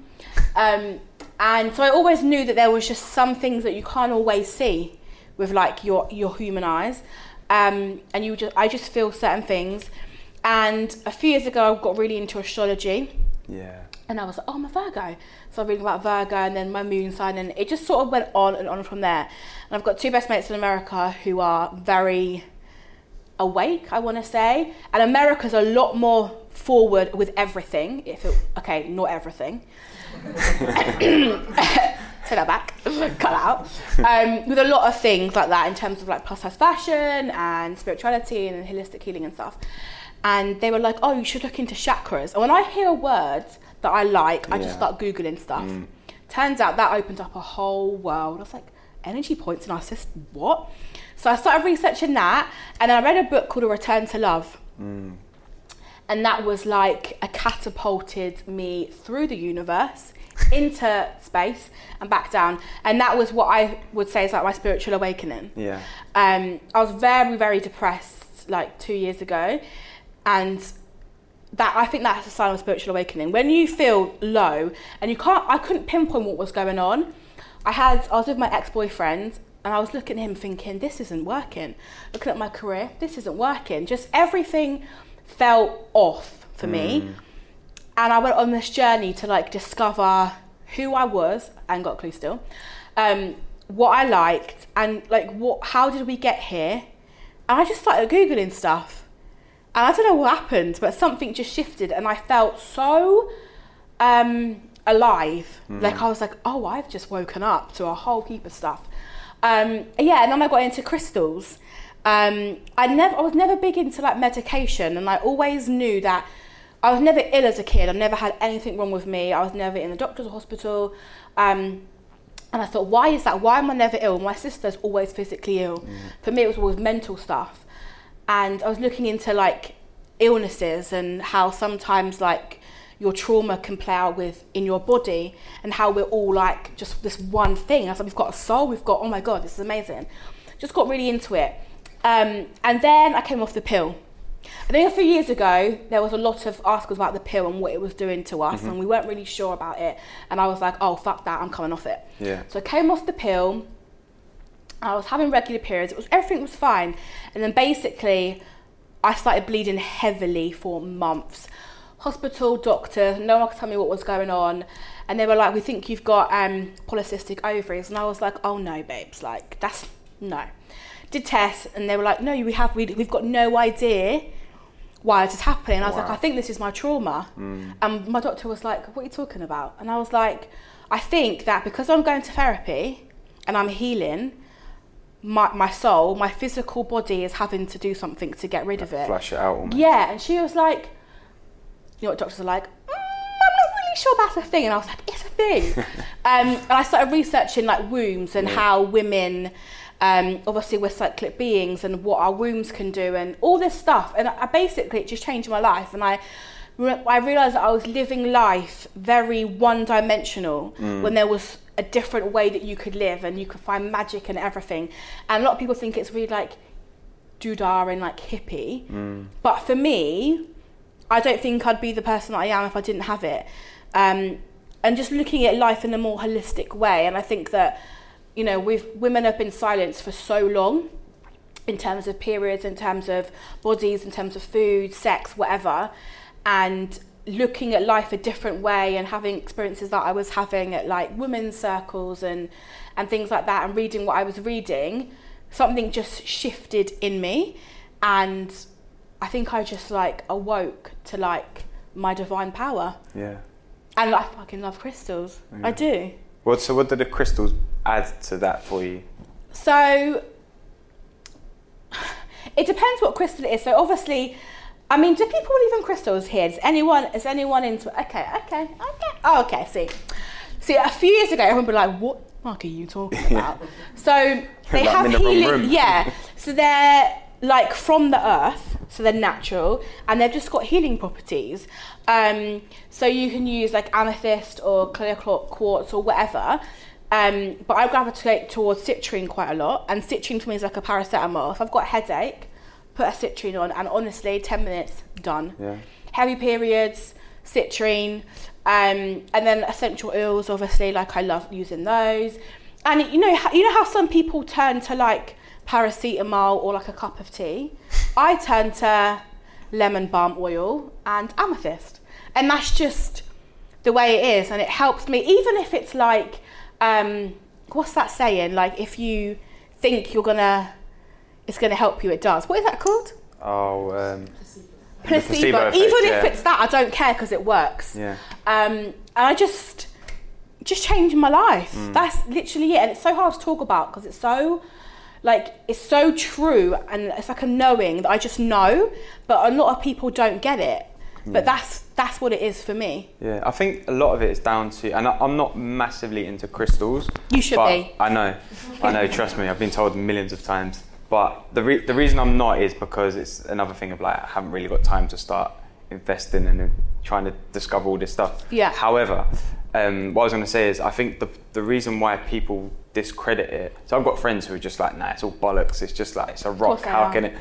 Um, and so I always knew that there was just some things that you can't always see with like your your human eyes, um, and you just I just feel certain things. And a few years ago, I got really into astrology, Yeah. and I was like, oh, I'm a Virgo. So reading about Virgo and then my moon sign, and it just sort of went on and on from there. And I've got two best mates in America who are very awake, I want to say. And America's a lot more forward with everything. If it, okay, not everything. [COUGHS] Take that back, [LAUGHS] cut out. Um, with a lot of things like that in terms of like plus size fashion and spirituality and holistic healing and stuff. And they were like, "Oh, you should look into chakras." And when I hear a word that I like, I just Yeah. start googling stuff. Turns out that opened up a whole world. I was like, energy points, and I said, "What?" So I started researching that, and then I read a book called A Return to Love and that was like a catapulted me through the universe into space and back down and that was what i would say is like my spiritual awakening Yeah. um, i was very very depressed like two years ago and that i think that's a sign of spiritual awakening. When you feel low and you can't i couldn't pinpoint what was going on. I had i was with my ex-boyfriend and i was looking at him thinking this isn't working. Looking at my career this isn't working. Just everything felt off for me. And I went on this journey to like discover who I was and got a clue still, um, what I liked and like what how did we get here, and I just started googling stuff, and I don't know what happened, but something just shifted, and I felt so um, alive. Like I was like, oh, I've just woken up to a whole heap of stuff. Um, yeah, and then I got into crystals. Um, I never, I was never big into like medication, and I always knew that I was never ill as a kid. I never had anything wrong with me. I was never in the doctor's or hospital. Um, and I thought, why is that? Why am I never ill? My sister's always physically ill. For me, it was always mental stuff. And I was looking into like illnesses and how sometimes like your trauma can play out with in your body and how we're all like just this one thing. I was like, we've got a soul, we've got, oh my God, this is amazing. Just got really into it. Um, and then I came off the pill. I think a few years ago, there was a lot of articles about the pill and what it was doing to us, and we weren't really sure about it. And I was like, oh, fuck that, I'm coming off it. Yeah. So I came off the pill. I was having regular periods. It was everything was fine, and then basically, I started bleeding heavily for months. Hospital, doctor, no one could tell me what was going on, and they were like, "We think you've got um, polycystic ovaries," and I was like, "Oh no, babes, like that's no." Did tests, and they were like, "No, we have we, we've got no idea why this is happening." And I was like, "I think this is my trauma," and my doctor was like, "What are you talking about?" And I was like, "I think that because I'm going to therapy and I'm healing." My, my soul, my physical body is having to do something to get rid of it. Flush it out. Almost. Yeah, and she was like, you know what doctors are like, mm, I'm not really sure that's a thing. And I was like, it's a thing. [LAUGHS] um, and I started researching like wombs and Yeah. how women, um, obviously we're cyclic beings and what our wombs can do and all this stuff. And I basically, it just changed my life. And I, I realized that I was living life very one dimensional when there was a different way that you could live and you could find magic and everything. And a lot of people think it's really like doodah and like hippie. But for me, I don't think I'd be the person that I am if I didn't have it. Um, and just looking at life in a more holistic way. And I think that, you know, we've, women have been silenced for so long in terms of periods, in terms of bodies, in terms of food, sex, whatever. And looking at life a different way and having experiences that I was having at like women's circles and and things like that and reading what I was reading, something just shifted in me and I think I just like awoke to like my divine power. Yeah. And I fucking love crystals. I do. Well, so what did the crystals add to that for you? So [SIGHS] it depends what crystal it is. So obviously, I mean, do people believe in crystals here? Is anyone is anyone into okay, okay, okay. Oh, okay, see. See, a few years ago, everyone would be like, what fuck are you talking [LAUGHS] about? so [LAUGHS] they have the healing yeah. [LAUGHS] So they're like from the earth, so they're natural, and they've just got healing properties. Um, so you can use like amethyst or clear quartz or whatever. Um, but I gravitate towards citrine quite a lot, and citrine to me is like a paracetamol. If I've got a headache, put a citrine on, and honestly, 10 minutes, done. Yeah. Heavy periods, citrine, um, and then essential oils, obviously, like I love using those. And you know, how- you know how some people turn to like paracetamol or like a cup of tea? I turn to lemon balm oil and amethyst. And that's just the way it is. And it helps me, even if it's like, um, what's that saying? Like, if you think you're gonna, it's gonna help you, it does. What is that called? Oh, um, Placebo. placebo effect, even if it's that, I don't care because it works. yeah. Um, and I just, just changed my life. Mm. That's literally it. And it's so hard to talk about because it's so, like, it's so true and it's like a knowing that I just know, but a lot of people don't get it. But that's that's what it is for me. Yeah, I think a lot of it is down to, and I- I'm not massively into crystals. You should be. I know, I know. Trust me, I've been told millions of times. But the re- the reason I'm not is because it's another thing of like I haven't really got time to start investing and trying to discover all this stuff. Yeah. However, um, what I was going to say is I think the the reason why people discredit it. So I've got friends who are just like, nah, it's all bollocks. It's just like it's a rock. How can it?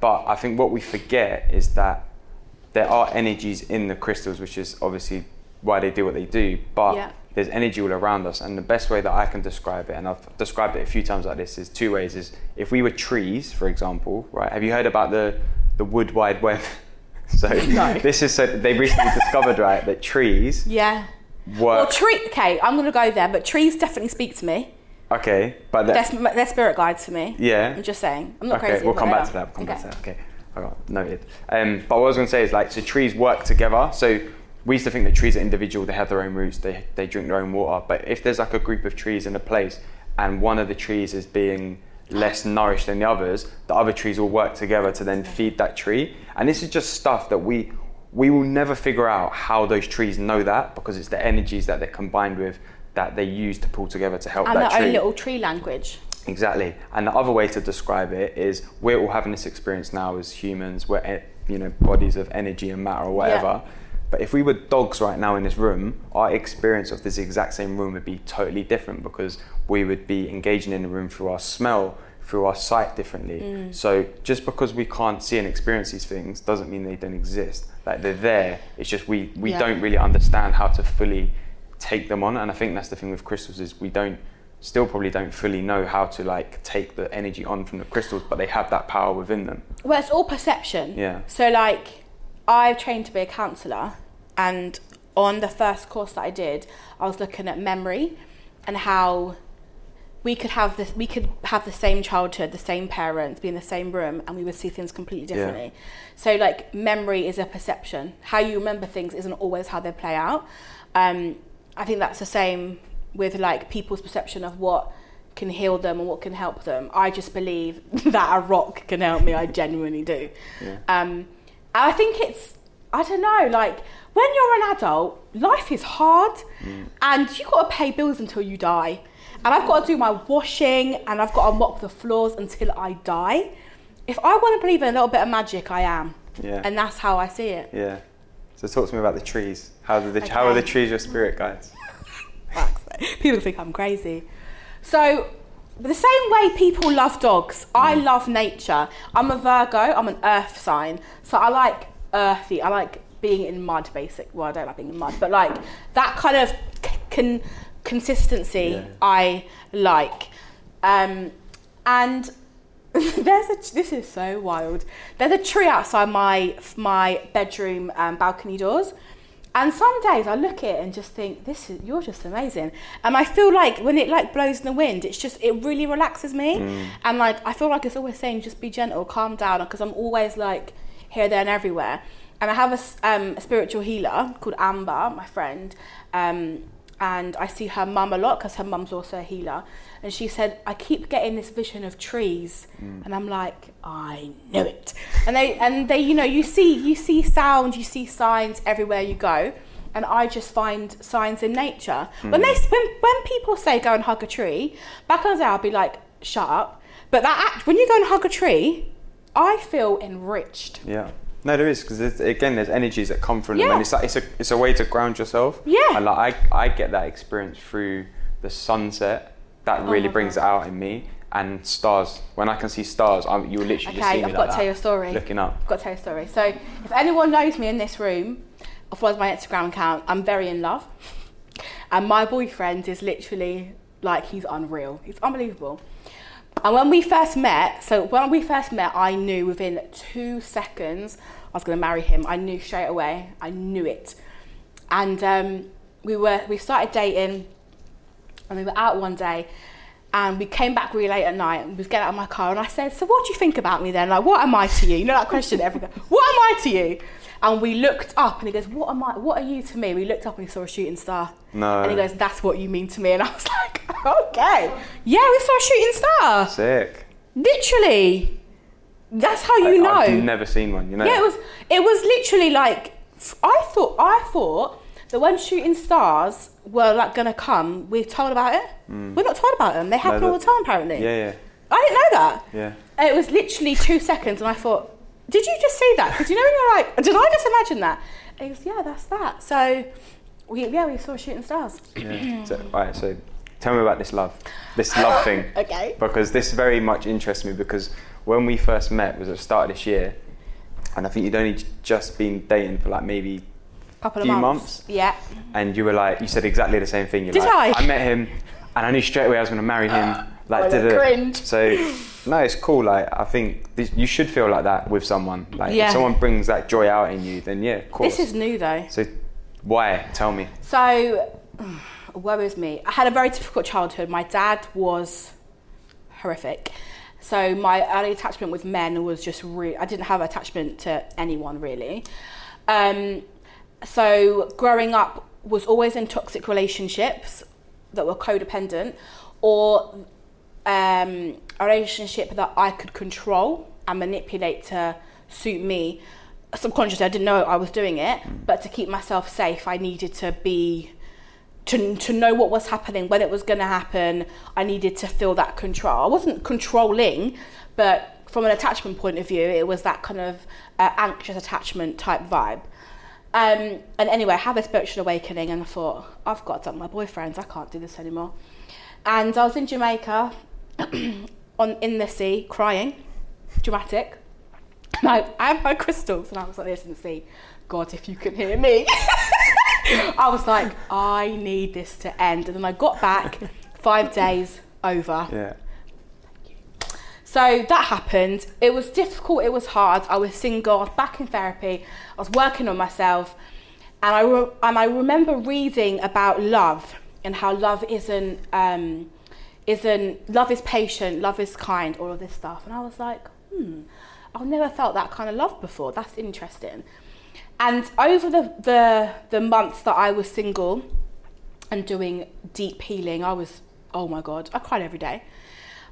But I think what we forget is that there are energies in the crystals, which is obviously why they do what they do. But Yeah. There's energy all around us, and the best way that I can describe it, and I've described it a few times like this, is two ways. Is if we were trees, for example, right? Have you heard about the the wood wide web? [LAUGHS] so this is so they recently [LAUGHS] discovered right that trees Yeah. Well, work. tree. Okay, I'm gonna go there, but trees definitely speak to me. okay, but They're, sp- they're spirit guides for me. yeah. I'm just saying. I'm not okay, crazy. we'll come back to that. We'll come back Okay. to that. Okay, I got noted. Um, but what I was going to say is like, so trees work together. So we used to think that trees are individual. They have their own roots. They they drink their own water. But if there's like a group of trees in a place, and one of the trees is being less nourished than the others, the other trees will work together to then feed that tree. And this is just stuff that we we will never figure out how those trees know that because it's the energies that they're combined with that they use to pull together to help And that their tree. own little tree language. Exactly. And the other way to describe it is we're all having this experience now as humans. We're eh, you know bodies of energy and matter or whatever. But if we were dogs right now in this room, our experience of this exact same room would be totally different because we would be engaging in the room through our smell, through our sight differently. Mm. So just because we can't see and experience these things doesn't mean they don't exist. Like they're there. It's just we we Yeah. don't really understand how to fully take them on. And I think that's the thing with crystals is we don't still probably don't fully know how to like take the energy on from the crystals, but they have that power within them. Well, it's all perception. Yeah. So, like, I've trained to be a counsellor, and on the first course that I did, I was looking at memory and how we could have this, we could have the same childhood, the same parents, be in the same room, and we would see things completely Yeah. differently. So, like, memory is a perception. How you remember things isn't always how they play out. Um, I think that's the same with like people's perception of what can heal them and what can help them. I just believe [LAUGHS] that a rock can help me. I genuinely do. Yeah. Um, I think it's, I don't know, like when you're an adult, life is hard mm. and you've got to pay bills until you die. And I've got to do my washing and I've got to mop the floors until I die. If I want to believe in a little bit of magic, I am. Yeah. And that's how I see it. Yeah. So talk to me about the trees. How the how are the trees your spirit guides? [LAUGHS] People think I'm crazy. So, the same way people love dogs, I mm. love nature. I'm a Virgo, I'm an earth sign. So, I like earthy, I like being in mud, basic. Well, I don't like being in mud, but like that kind of con- consistency Yeah. I like. Um, and [LAUGHS] there's a this is so wild. There's a tree outside my my bedroom um, balcony doors. And some days I look at it and just think, this is you're just amazing. And I feel like when it like blows in the wind, it's just it really relaxes me. And like I feel like it's always saying, just be gentle, calm down, because I'm always like here, there, and everywhere. And I have a, um, a spiritual healer called Amber, my friend, um, and I see her mum a lot because her mum's also a healer. And she said, I keep getting this vision of trees, and I'm like, I know it. And they, and they, you know, you see, you see sound, you see signs everywhere you go, and I just find signs in nature. When they, when, when people say go and hug a tree, back in the day I'll be like, shut up. But that act, when you go and hug a tree, I feel enriched. Yeah. No, there is because again, there's energies that come from them, and it's like it's a it's a way to ground yourself. Yeah. And like I I get that experience through the sunset. That oh really Oh brings it out in me. And stars. When I can see stars, I'm, you literally just see Okay, me I've like got to that, tell you a story. Looking up. I've got to tell you a story. So, if anyone knows me in this room or follows my Instagram account, I'm very in love. And my boyfriend is literally like, he's unreal. He's unbelievable. And when we first met, so when we first met, I knew within two seconds I was going to marry him. I knew straight away. I knew it. And um, we were we started dating, and we were out one day, and we came back really late at night, and we getting out of my car, and I said, "So what do you think about me then? Like, what am I to you? You know that question everyone. What am I to you?" And we looked up, and he goes, "What am I? What are you to me?" We looked up, and we saw a shooting star. No. And he goes, "That's what you mean to me." And I was like, [LAUGHS] "Okay, yeah, we saw a shooting star. Sick. Literally, that's how you I, know." I've never seen one. You know. Yeah, it was. It was literally like I thought. I thought that when shooting stars were like gonna come, we're told about it. We're not told about them. They happen all that- the time, apparently. Mm. Yeah, yeah, I didn't know that. yeah. And It was literally two seconds, and I thought, "Did you just see that?" Because you know when you're like, "Did I just imagine that?" And he goes, "Yeah, that's that." So, we yeah we saw shooting stars. yeah. So, all right. So, tell me about this love, this [LAUGHS] love thing. Okay. because this very much interests me because when we first met was at the start of this year and I think you'd only just been dating for like maybe a Couple of Few months. months? Yeah. and you were like you said exactly the same thing you're Did like I? met him and I knew straight away I was going to marry him [GASPS] like I cringe. so no it's cool like I think this, you should feel like that with someone like Yeah. if someone brings that joy out in you then yeah of course This is new though. so why tell me So, [SIGHS] woe is me. I had a very difficult childhood. My dad was horrific. So my early attachment with men was just really. I didn't have attachment to anyone really. Um, so growing up was always in toxic relationships that were codependent, or um, a relationship that I could control and manipulate to suit me. Subconsciously, I didn't know I was doing it, but to keep myself safe, I needed to be to, to know what was happening, when it was going to happen. I needed to feel that control. I wasn't controlling, but from an attachment point of view, it was that kind of uh, anxious attachment type vibe. Um, and anyway, I had a spiritual awakening, and I thought, I've got to dump my boyfriends. I can't do this anymore. And I was in Jamaica, [CLEARS THROAT] on in the sea, crying, dramatic. And I, I had my crystals, and I was like this in the sea. God, if you can hear me. [LAUGHS] I was like, I need this to end. And then I got back, [LAUGHS] five days over. yeah Thank you. So that happened. It was difficult. It was hard. I was single. I was back in therapy. I was working on myself, and I re- and I remember reading about love and how love isn't um, isn't love is patient, love is kind, all of this stuff. And I was like, hmm, I've never felt that kind of love before. That's interesting. And over the the, the months that I was single and doing deep healing, I was oh my god, I cried every day.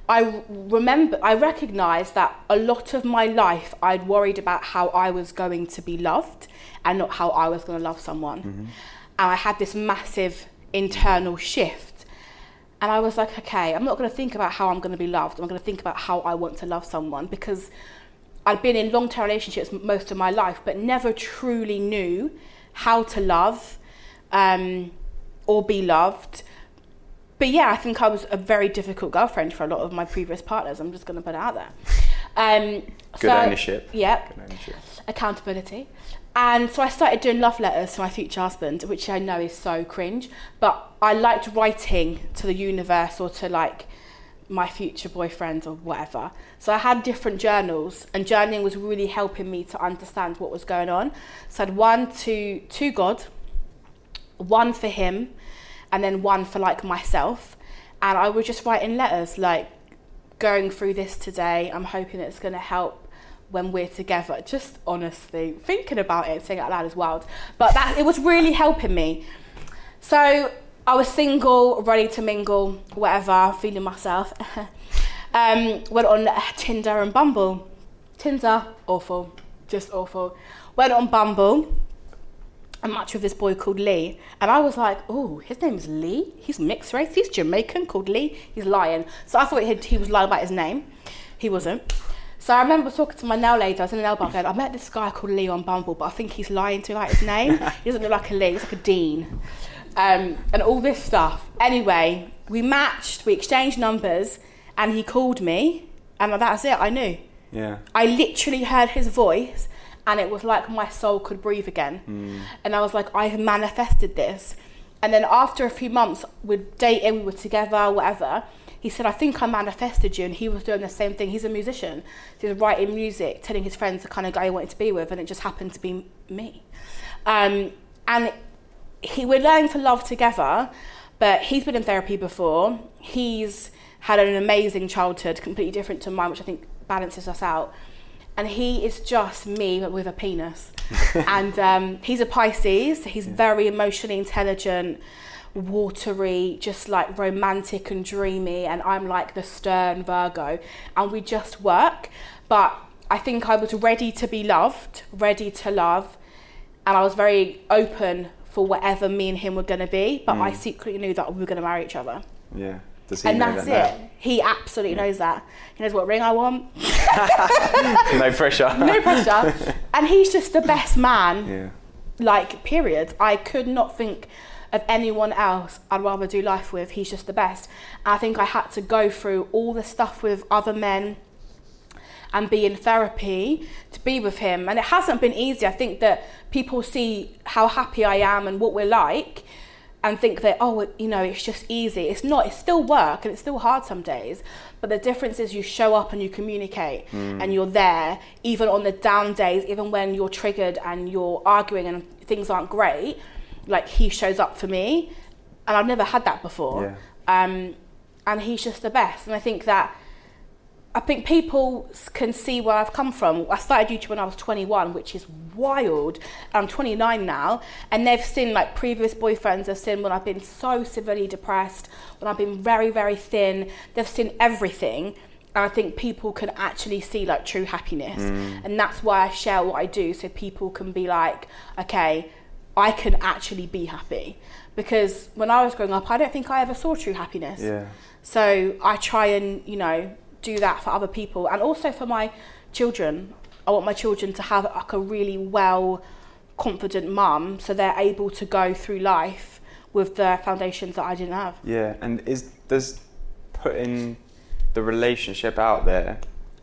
I remember, I recognized that a lot of my life I'd worried about how I was going to be loved and not how I was going to love someone. And I had this massive internal shift. And I was like, okay, I'm not going to think about how I'm going to be loved. I'm going to think about how I want to love someone because I'd been in long term relationships most of my life, but never truly knew how to love um, or be loved but yeah, I think I was a very difficult girlfriend for a lot of my previous partners. I'm just going to put it out there. Um, Good so- ownership. Yep Good ownership. accountability. And so I started doing love letters to my future husband, which I know is so cringe, but I liked writing to the universe or to like my future boyfriend or whatever. So I had different journals, and journaling was really helping me to understand what was going on. So I had one to to God, one for him, and then one for like myself. And I was just writing letters like going through this today. I'm hoping it's going to help when we're together. Just honestly, thinking about it, saying it out loud is wild. But that it was really helping me. So I was single, ready to mingle, whatever, feeling myself. [LAUGHS] um, went on Tinder and Bumble. Tinder, awful, just awful. Went on Bumble. I matched with this boy called Lee, and I was like, "Oh, his name is Lee. He's mixed race. He's Jamaican, called Lee. He's lying." So I thought he, he was lying about his name. He wasn't. So I remember talking to my nail lady. I was in the nail bar going, "I met this guy called Lee on Bumble, but I think he's lying to me about his name. [LAUGHS] he doesn't look like a Lee. He's like a Dean." Um, and all this stuff. Anyway, we matched. We exchanged numbers, and he called me, and that's it. I knew. Yeah. I literally heard his voice and it was like my soul could breathe again. And I was like, I have manifested this. And then after a few months, we'd dating, we were together, whatever. He said, I think I manifested you. And he was doing the same thing. He's a musician. So he was writing music, telling his friends the kind of guy he wanted to be with. And it just happened to be me. Um, and he, we're learning to love together, but he's been in therapy before. He's had an amazing childhood, completely different to mine, which I think balances us out. And he is just me, but with a penis. [LAUGHS] and um, he's a Pisces. He's very emotionally intelligent, watery, just like romantic and dreamy. And I'm like the stern Virgo. And we just work. But I think I was ready to be loved, ready to love. And I was very open for whatever me and him were going to be. But I mm. secretly knew that we were going to marry each other. Yeah. Does he And know that's that it. He absolutely knows that. He knows what ring I want. [LAUGHS] no pressure. [LAUGHS] No pressure. and he's just the best man. yeah. Like, period. I could not think of anyone else I'd rather do life with. He's just the best. And I think I had to go through all the stuff with other men and be in therapy to be with him. And it hasn't been easy. I think that people see how happy I am and what we're like and think that, oh, you know, it's just easy. It's not. It's still work and it's still hard some days. But the difference is you show up and you communicate hmm. and you're there, even on the down days, even when you're triggered and you're arguing and things aren't great. Like he shows up for me, and I've never had that before. Um, and he's just the best. And I think that I think people can see where I've come from. I started YouTube when I was 21, which is wild. I'm 29 now, and they've seen like previous boyfriends have seen when I've been so severely depressed, when I've been very, very thin. They've seen everything. And I think people can actually see like true happiness. And that's why I share what I do so people can be like, okay, I can actually be happy. Because when I was growing up, I don't think I ever saw true happiness. Yeah. So I try and, you know, do that for other people and also for my children. I want my children to have like a really well confident mum so they're able to go through life with the foundations that I didn't have. Yeah. And is does putting the relationship out there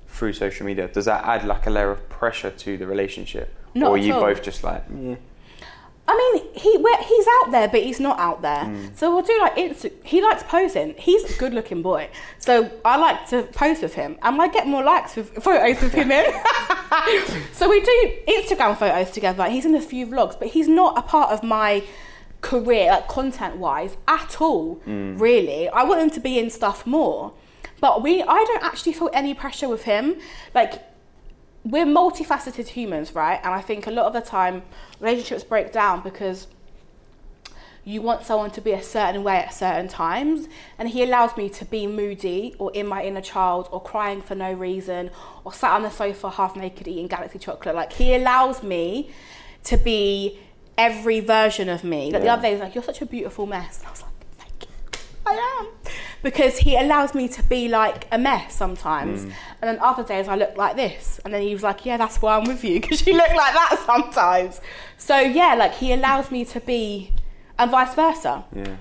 through social media does that add like a layer of pressure to the relationship, Not or are you all. both just like, mm, yeah, I mean, he he's out there, but he's not out there. Mm. So we'll do like Insta. He likes posing. He's a good-looking boy, so I like to pose with him, and I get more likes with photos with him in. [LAUGHS] so we do Instagram photos together. He's in a few vlogs, but he's not a part of my career, like content-wise, at all. Mm. Really, I want him to be in stuff more, but we. I don't actually feel any pressure with him. Like we're multifaceted humans, right? And I think a lot of the time relationships break down because you want someone to be a certain way at certain times. And he allows me to be moody or in my inner child or crying for no reason or sat on the sofa half naked eating galaxy chocolate. Like he allows me to be every version of me. Like the other day, he's like, You're such a beautiful mess. And I was like, Thank you. I am. Because he allows me to be like a mess sometimes. Mm. And then other days I look like this. And then he was like, Yeah, that's why I'm with you, [LAUGHS] because you look like that sometimes. So yeah, like he allows me to be and vice versa. yeah,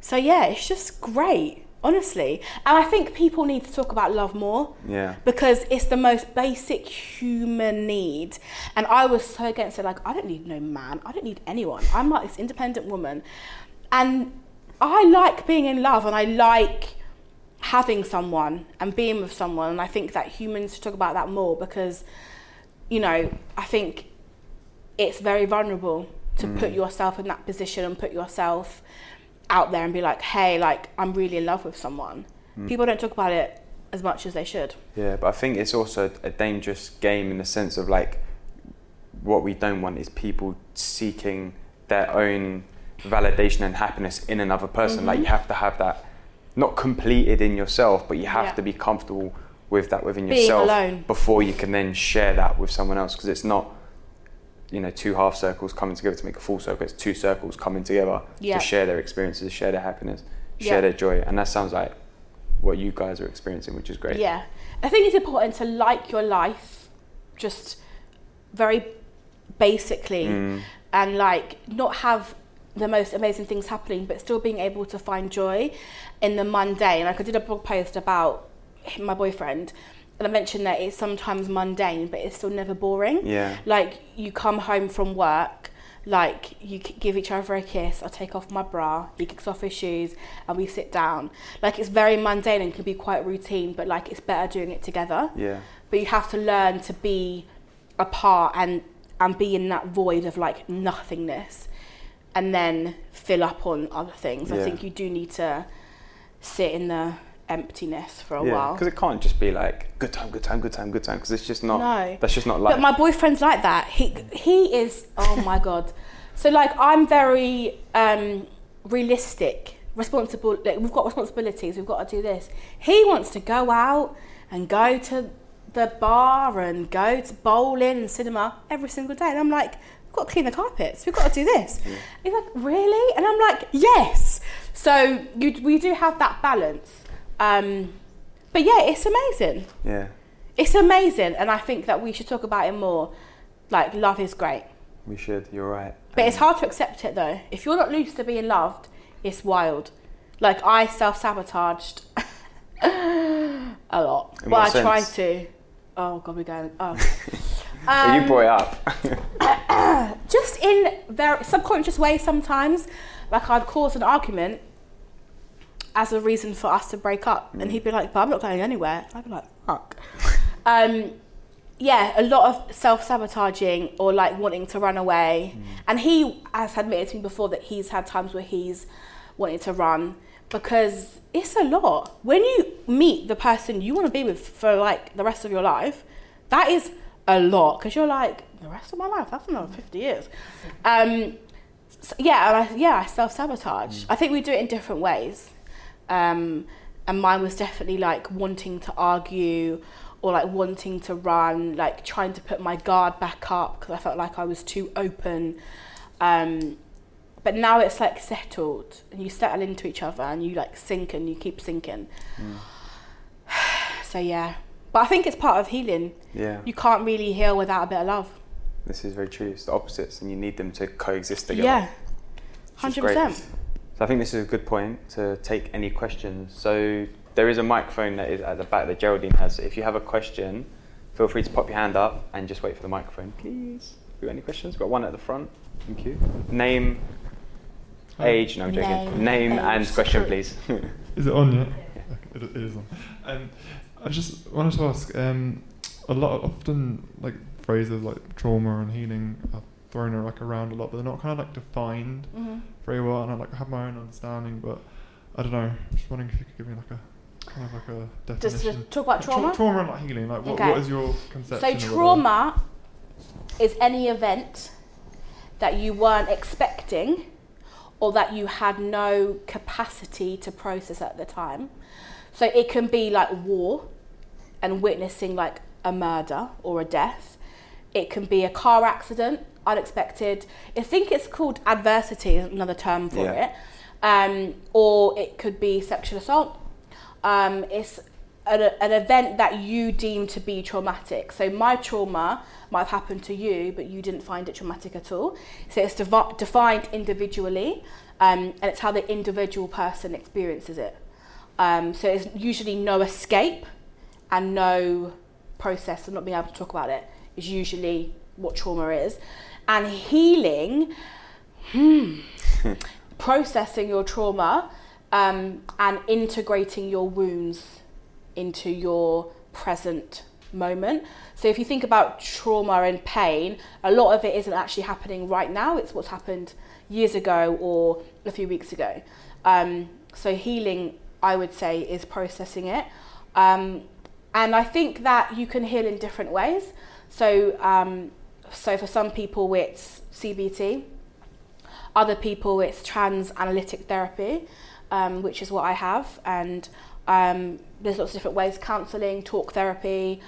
So yeah, it's just great. honestly. And I think people need to talk about love more Yeah. because it's the most basic human need. And I was so against it. Like, I don't need no man. I don't need anyone. I'm like this independent woman. And I like being in love and I like having someone and being with someone. And I think that humans should talk about that more because, you know, I think it's very vulnerable to put mm. yourself in that position and put yourself out there and be like, hey, like, I'm really in love with someone. Mm. People don't talk about it as much as they should. Yeah, but I think it's also a dangerous game in the sense of like what we don't want is people seeking their own validation and happiness in another person. Like you have to have that not completed in yourself, but you have Yeah. to be comfortable with that within Being yourself alone. before you can then share that with someone else because it's not you know two half circles coming together to make a full circle it's two circles coming together Yeah. to share their experiences share their happiness Yeah. share their joy and that sounds like what you guys are experiencing which is great Yeah. I think it's important to like your life just very basically Mm. and like not have the most amazing things happening but still being able to find joy in the mundane. Like I did a blog post about my boyfriend and I mentioned that it's sometimes mundane but it's still never boring. yeah Like you come home from work, like you give each other a kiss. I take off my bra. He kicks off his shoes, and we sit down. Like it's very mundane and can be quite routine, but like it's better doing it together. yeah But you have to learn to be apart and and be in that void of like nothingness, and then fill up on other things. I think you do need to sit in the emptiness for a yeah while. because it can't just be like good time good time good time good time because it's just not No. that's just not like. But my boyfriend's like that. He he is. Oh my god. So like I'm very um, realistic, responsible. Like we've got responsibilities. We've got to do this. He wants to go out and go to the bar and go to bowling and cinema every single day. And I'm like, got to clean the carpets. We've got to do this. He's like, really? And I'm like, yes. So you, we do have that balance. Um, but yeah, it's amazing. yeah It's amazing, and I think that we should talk about it more. Like, love is great, we should you're right but it's hard to accept it though. If you're not used to being loved, it's wild. Like, I self sabotaged [LAUGHS] a lot. In well, I what tried to. Oh, God, we're going. Oh. [LAUGHS] But you Um, brought it up [LAUGHS] just in very subconscious ways sometimes. Like, I'd cause an argument as a reason for us to break up, and he'd be like, "But I'm not going anywhere." I'd be like, "Fuck." [LAUGHS] um, yeah, a lot of self sabotaging or like wanting to run away. And he has admitted to me before that he's had times where he's wanted to run because it's a lot. When you meet the person you want to be with for like the rest of your life, that is a lot because you're like, the rest of my life, that's another 50 years. Um, so yeah, and I, yeah, I self sabotage. I think we do it in different ways. Um, and mine was definitely like wanting to argue or like wanting to run, like trying to put my guard back up because I felt like I was too open. Um, but now it's like settled and you settle into each other and you like sink and you keep sinking. [SIGHS] so yeah, but I think it's part of healing. yeah You can't really heal without a bit of love. this is very true it's the opposites and you need them to coexist together Yeah, hundred percent. So I think this is a good point to take any questions. So there is a microphone that is at the back that Geraldine has. If you have a question, feel free to pop your hand up and just wait for the microphone, please. Have you got any questions? We've got one at the front. Thank you. Name, age, no I'm joking. Name, Name and question, please. Is it on yet? Okay, It, it is on. Um, I just wanted to ask. Um, a lot of, often, like phrases like trauma and healing are thrown like around a lot, but they're not kind of like defined hmm very well. And I like have my own understanding, but I don't know. Just wondering if you could give me like a kind of like a Just definition. to talk about Tra- trauma. trauma and like healing. Like what, Okay. what is your conception? So trauma is any event that you weren't expecting or that you had no capacity to process at the time. So it can be like war and witnessing like a murder or a death. It can be a car accident, unexpected. I think it's called adversity, is another term for Yeah. it. Um, or it could be sexual assault. Um, it's an, an event that you deem to be traumatic. So my trauma might have happened to you, but you didn't find it traumatic at all. So it's devi- defined individually, um, and it's how the individual person experiences it. Um, so it's usually no escape and no process of not being able to talk about it is usually what trauma is. And healing, hmm, [LAUGHS] processing your trauma um, and integrating your wounds into your present moment. So if you think about trauma and pain, a lot of it isn't actually happening right now. It's what's happened years ago or a few weeks ago. Um, so healing, I would say, is processing it. Um, and I think that you can heal in different ways. So, um, so for some people, it's CBT. Other people, it's trans analytic therapy, um, which is what I have. And um, there's lots of different ways counseling, talk therapy.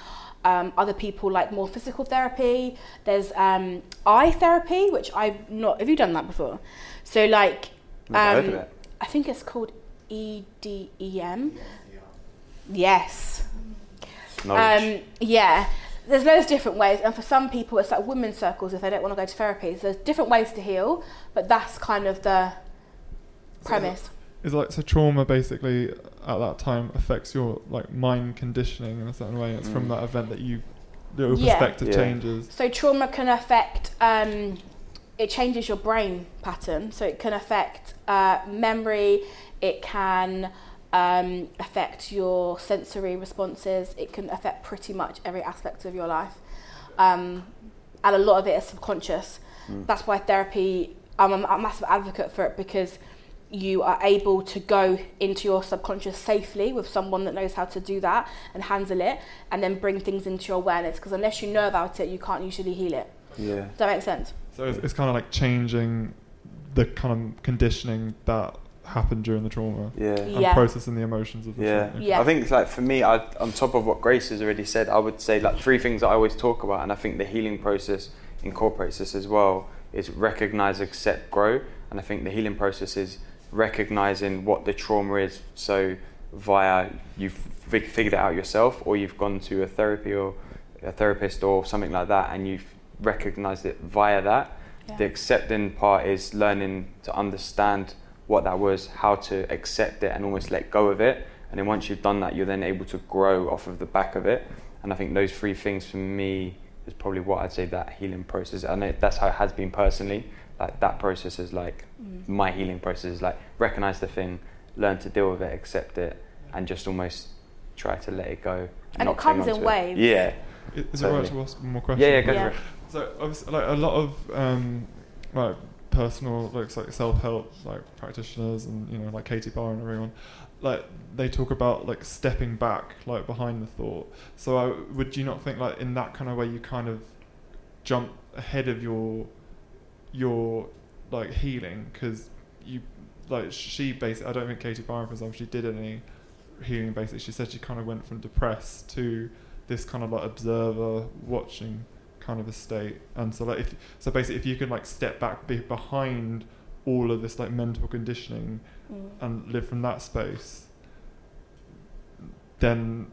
Um, other people like more physical therapy. There's um, eye therapy, which I've not. Have you done that before? So like, Never heard of um, it. I think it's called E EDEM. Yes. Knowledge. Um, yeah. There's loads of different ways, and for some people, it's like women's circles if they don't want to go to therapy. So there's different ways to heal, but that's kind of the premise. Is like so trauma basically at that time affects your like mind conditioning in a certain way. It's from Mm. that event that you your Yeah. perspective Yeah. changes. So trauma can affect. Um, it changes your brain pattern, so it can affect uh, memory. It can um, affect your sensory responses. It can affect pretty much every aspect of your life, um, and a lot of it is subconscious. Mm. That's why therapy. I'm a, a massive advocate for it because you are able to go into your subconscious safely with someone that knows how to do that and handle it, and then bring things into your awareness. Because unless you know about it, you can't usually heal it. yeah. Does that make sense? So it's, it's kind of like changing the kind of conditioning that happened during the trauma Yeah. and Yeah. processing the emotions of the Yeah. trauma. Yeah. I think it's like for me, I, on top of what Grace has already said, I would say like three things that I always talk about, and I think the healing process incorporates this as well. Is recognize, accept, grow, and I think the healing process is recognizing what the trauma is. So via you've fig- figured it out yourself, or you've gone to a therapy or a therapist or something like that, and you've recognized it via that. Yeah. The accepting part is learning to understand what that was, how to accept it and almost let go of it. And then once you've done that, you're then able to grow off of the back of it. And I think those three things for me is probably what I'd say that healing process. And it, that's how it has been personally. Like that process is like Mm. my healing process is like recognize the thing, learn to deal with it, accept it, and just almost try to let it go. And not it comes in onto it. waves. Yeah. I- Is it right to ask more questions? Yeah, yeah, go Yeah. for it. So obviously, like a lot of um, like personal, like, like self-help, like practitioners, and you know, like Katie Barr and everyone, like they talk about like stepping back, like behind the thought. So I, would you not think like in that kind of way you kind of jump ahead of your your like healing? Because you like she basically I don't think Katie Byron for example she did any healing basically. She said she kind of went from depressed to this kind of like observer watching kind of a state and so like if so basically if you can like step back be behind all of this like mental conditioning Mm. and live from that space then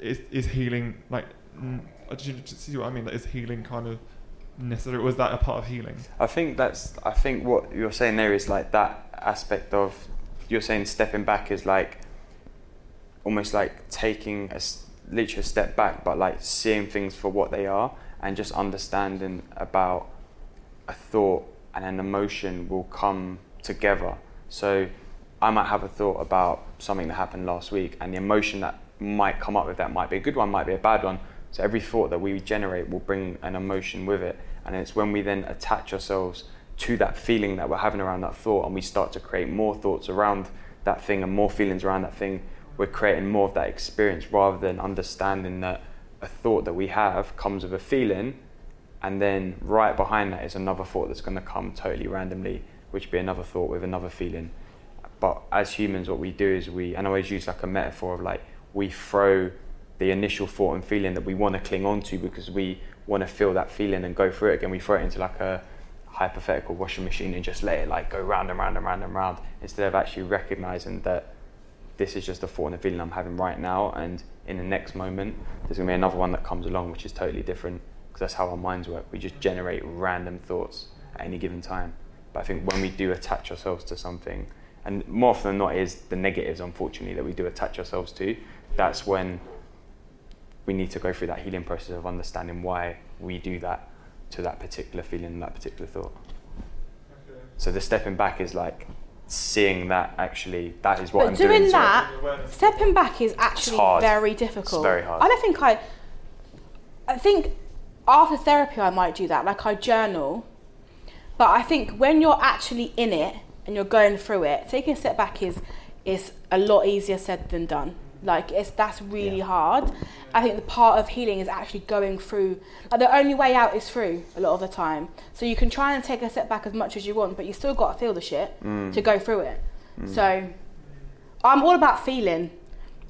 is is healing like mm, do you do you see what I mean like is healing kind of necessary was that a part of healing I think that's. I think what you're saying there is like that aspect of. You're saying stepping back is like. Almost like taking a s- literally a step back, but like seeing things for what they are, and just understanding about a thought and an emotion will come together. So, I might have a thought about something that happened last week, and the emotion that might come up with that might be a good one, might be a bad one. So every thought that we generate will bring an emotion with it, and it's when we then attach ourselves to that feeling that we're having around that thought, and we start to create more thoughts around that thing and more feelings around that thing. We're creating more of that experience rather than understanding that a thought that we have comes with a feeling, and then right behind that is another thought that's going to come totally randomly, which be another thought with another feeling. But as humans, what we do is we, and I always use like a metaphor of like we throw the initial thought and feeling that we want to cling on to because we want to feel that feeling and go through it again. We throw it into like a hypothetical washing machine and just let it like go round and round and round and round instead of actually recognizing that this is just a thought and a feeling I'm having right now, and in the next moment, there's gonna be another one that comes along which is totally different because that's how our minds work. We just generate random thoughts at any given time. But I think when we do attach ourselves to something and more often than not is the negatives, unfortunately, that we do attach ourselves to. That's when we need to go through that healing process of understanding why we do that to that particular feeling and that particular thought. So the stepping back is like seeing that actually that is what But I'm doing doing. that, stepping back is actually very difficult. very hard. I don't think I. I think after therapy I might do that. Like I journal, but I think when you're actually in it and you're going through it, taking a step back is is a lot easier said than done. Like it's that's really Yeah. hard. I think the part of healing is actually going through. Like the only way out is through a lot of the time. So you can try and take a step back as much as you want, but you still got to feel the shit Mm. to go through it. So I'm all about feeling.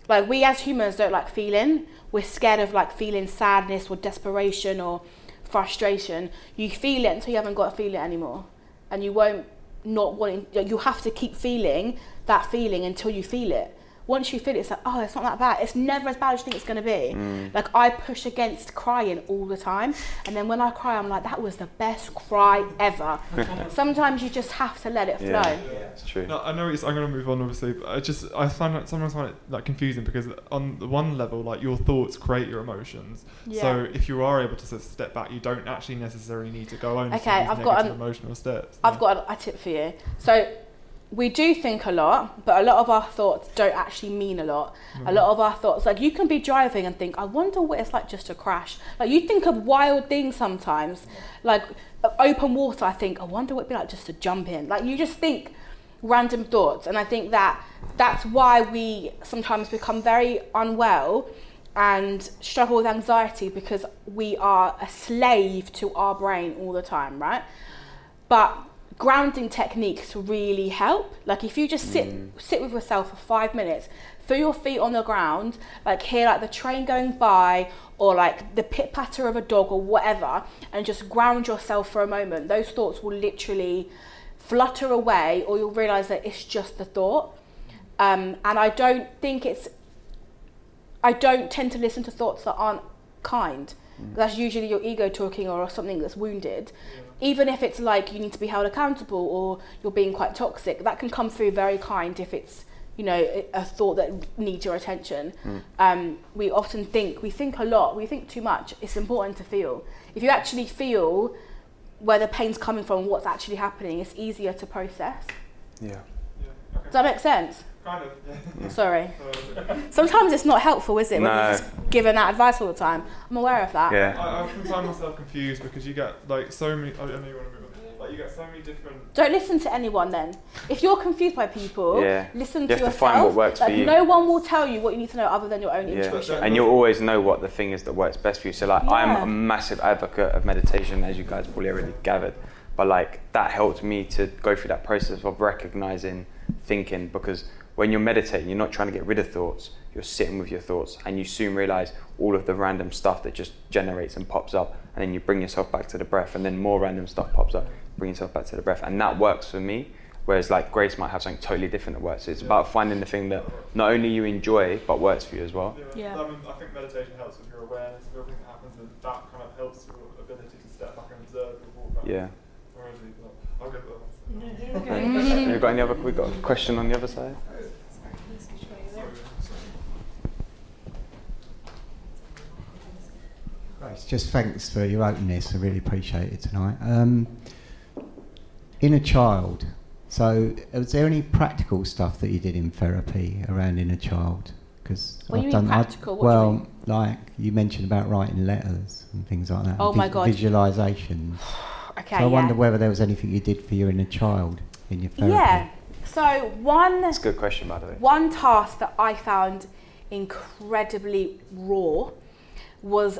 Like we as humans don't like feeling. We're scared of like feeling sadness or desperation or frustration. You feel it until you haven't got to feel it anymore, and you won't not wanting. You have to keep feeling that feeling until you feel it. Once you feel it, it's like, oh, it's not that bad. It's never as bad as you think it's going to be. Mm. Like, I push against crying all the time. And then when I cry, I'm like, that was the best cry ever. [LAUGHS] Sometimes you just have to let it flow. Yeah, it's true. No, I know it's, I'm going to move on, obviously. But I just I find it, sometimes find it like confusing because on the one level, like your thoughts create your emotions. Yeah. So if you are able to sort of step back, you don't actually necessarily need to go on Okay, to I've got an- um, emotional states. I've got a, a tip for you. So we do think a lot, but a lot of our thoughts don't actually mean a lot. A lot of our thoughts, like you can be driving and think, I wonder what it's like just to crash. Like you think of wild things sometimes, like open water. I think, I wonder what it'd be like just to jump in. Like you just think random thoughts, and I think that that's why we sometimes become very unwell and struggle with anxiety because we are a slave to our brain all the time, right? But grounding techniques really help. Like if you just sit sit with yourself for five minutes, throw your feet on the ground, like hear like the train going by or like the pit patter of a dog or whatever, and just ground yourself for a moment. Those thoughts will literally flutter away, or you'll realize that it's just the thought. Um, and I don't think it's I don't tend to listen to thoughts that aren't kind. That's usually your ego talking or something that's wounded. Even if it's like you need to be held accountable or you're being quite toxic, that can come through very kind if it's you know a a thought that needs your attention. Um, we often think we think a lot, we think too much. It's important to feel. If you actually feel where the pain's coming from, what's actually happening, it's easier to process. Yeah. Yeah, okay. Does that make sense? Kind of. [LAUGHS] Sorry. Uh, Sometimes it's not helpful, is it? When No. you're just giving that advice all the time. I'm aware of that. Yeah. I, I often find myself confused because you get like so many. I know you want to move on. Like you get so many different. Don't listen to anyone then. If you're confused by people, Yeah. listen You to have to find what works for you. No one will tell you what you need to know other than your own Yeah. intuition. And you'll always know what the thing is that works best for you. So like I'm a massive advocate of meditation, as you guys probably already gathered. But like that helped me to go through that process of recognizing thinking because when you're meditating, you're not trying to get rid of thoughts. You're sitting with your thoughts, and you soon realize all of the random stuff that just generates and pops up, and then you bring yourself back to the breath, and then more random stuff pops up. Bring yourself back to the breath, and that works for me. Whereas like Grace might have something totally different that works. So it's about finding the thing that not only you enjoy but works for you as well. Yeah. I mean, I think meditation helps with your awareness of everything that happens, and that kind of helps your ability to step back and observe your walk. Yeah. Already, but I'll get that. Mm-hmm. You got any other? We got a question on the other side. Grace, just thanks for your openness. I really appreciate it tonight. Um, inner child. So, was there any practical stuff that you did in therapy around inner child? Because When you mean practical, what do you well, mean? like you mentioned about writing letters and things like that. Oh and my God. Visualization. [SIGHS] Okay. so I wonder whether there was anything you did for your inner child in your therapy. Yeah. So one That's a good question, by the way. one task that I found incredibly raw was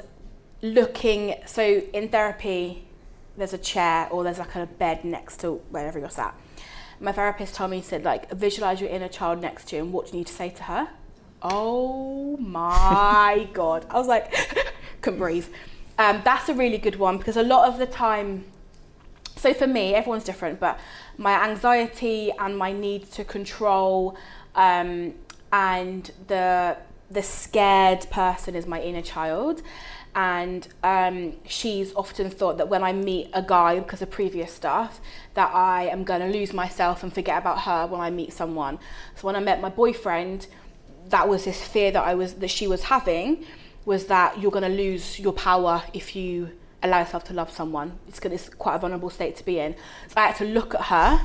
looking. So in therapy, there's a chair or there's like a bed next to wherever you're sat. My therapist told me, he said, like, visualize your inner child next to you and what do you need to say to her? Oh my [LAUGHS] God. I was like, [LAUGHS] couldn't breathe. Um, that's a really good one because a lot of the time, so for me, everyone's different, but my anxiety and my need to control um, and the the scared person is my inner child. And um, she's often thought that when I meet a guy because of previous stuff, that I am going to lose myself and forget about her when I meet someone. So when I met my boyfriend, that was this fear that I was that she was having, was that you're going to lose your power if you allow yourself to love someone. It's, it's quite a vulnerable state to be in. So I had to look at her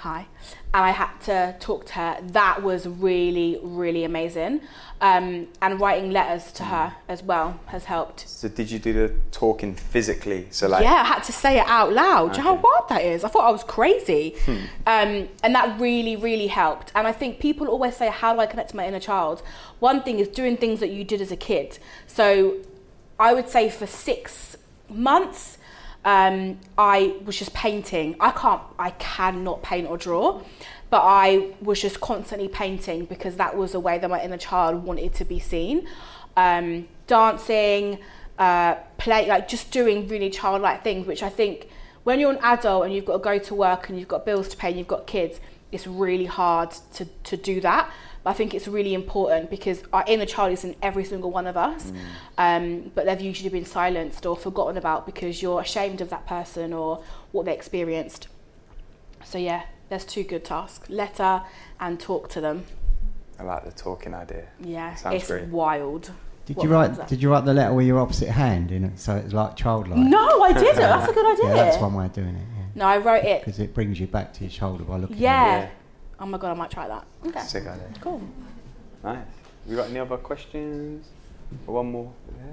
hi, and I had to talk to her. That was really, really amazing. Um, and writing letters to her as well has helped. So did you do the talking physically? So like yeah, I had to say it out loud. Do you know Okay. how wild that is? I thought I was crazy. Um, and that really, really helped. And I think people always say, How do I connect to my inner child? One thing is doing things that you did as a kid. So I would say for six months, um, I was just painting. I can't, I cannot paint or draw, but I was just constantly painting because that was a way that my inner child wanted to be seen. Um, dancing, uh, play, like just doing really childlike things, which I think when you're an adult and you've got to go to work and you've got bills to pay and you've got kids, it's really hard to, to do that. But I think it's really important because our inner child is in every single one of us, um, but they've usually been silenced or forgotten about because you're ashamed of that person or what they experienced. So yeah, there's two good tasks: letter and talk to them. I like the talking idea. Yeah, Sounds it's great. wild. Did What you write? that? Did you write the letter with your opposite hand in it, so it's like childlike? No, I [LAUGHS] didn't. That's a good idea. Yeah, that's one way of doing it. No, I wrote it. because it brings you back to your shoulder by looking. Yeah. At Yeah. Oh my god, I might try that. Okay. Sick idea. Cool. Nice. You got any other questions? Or one more? Yeah.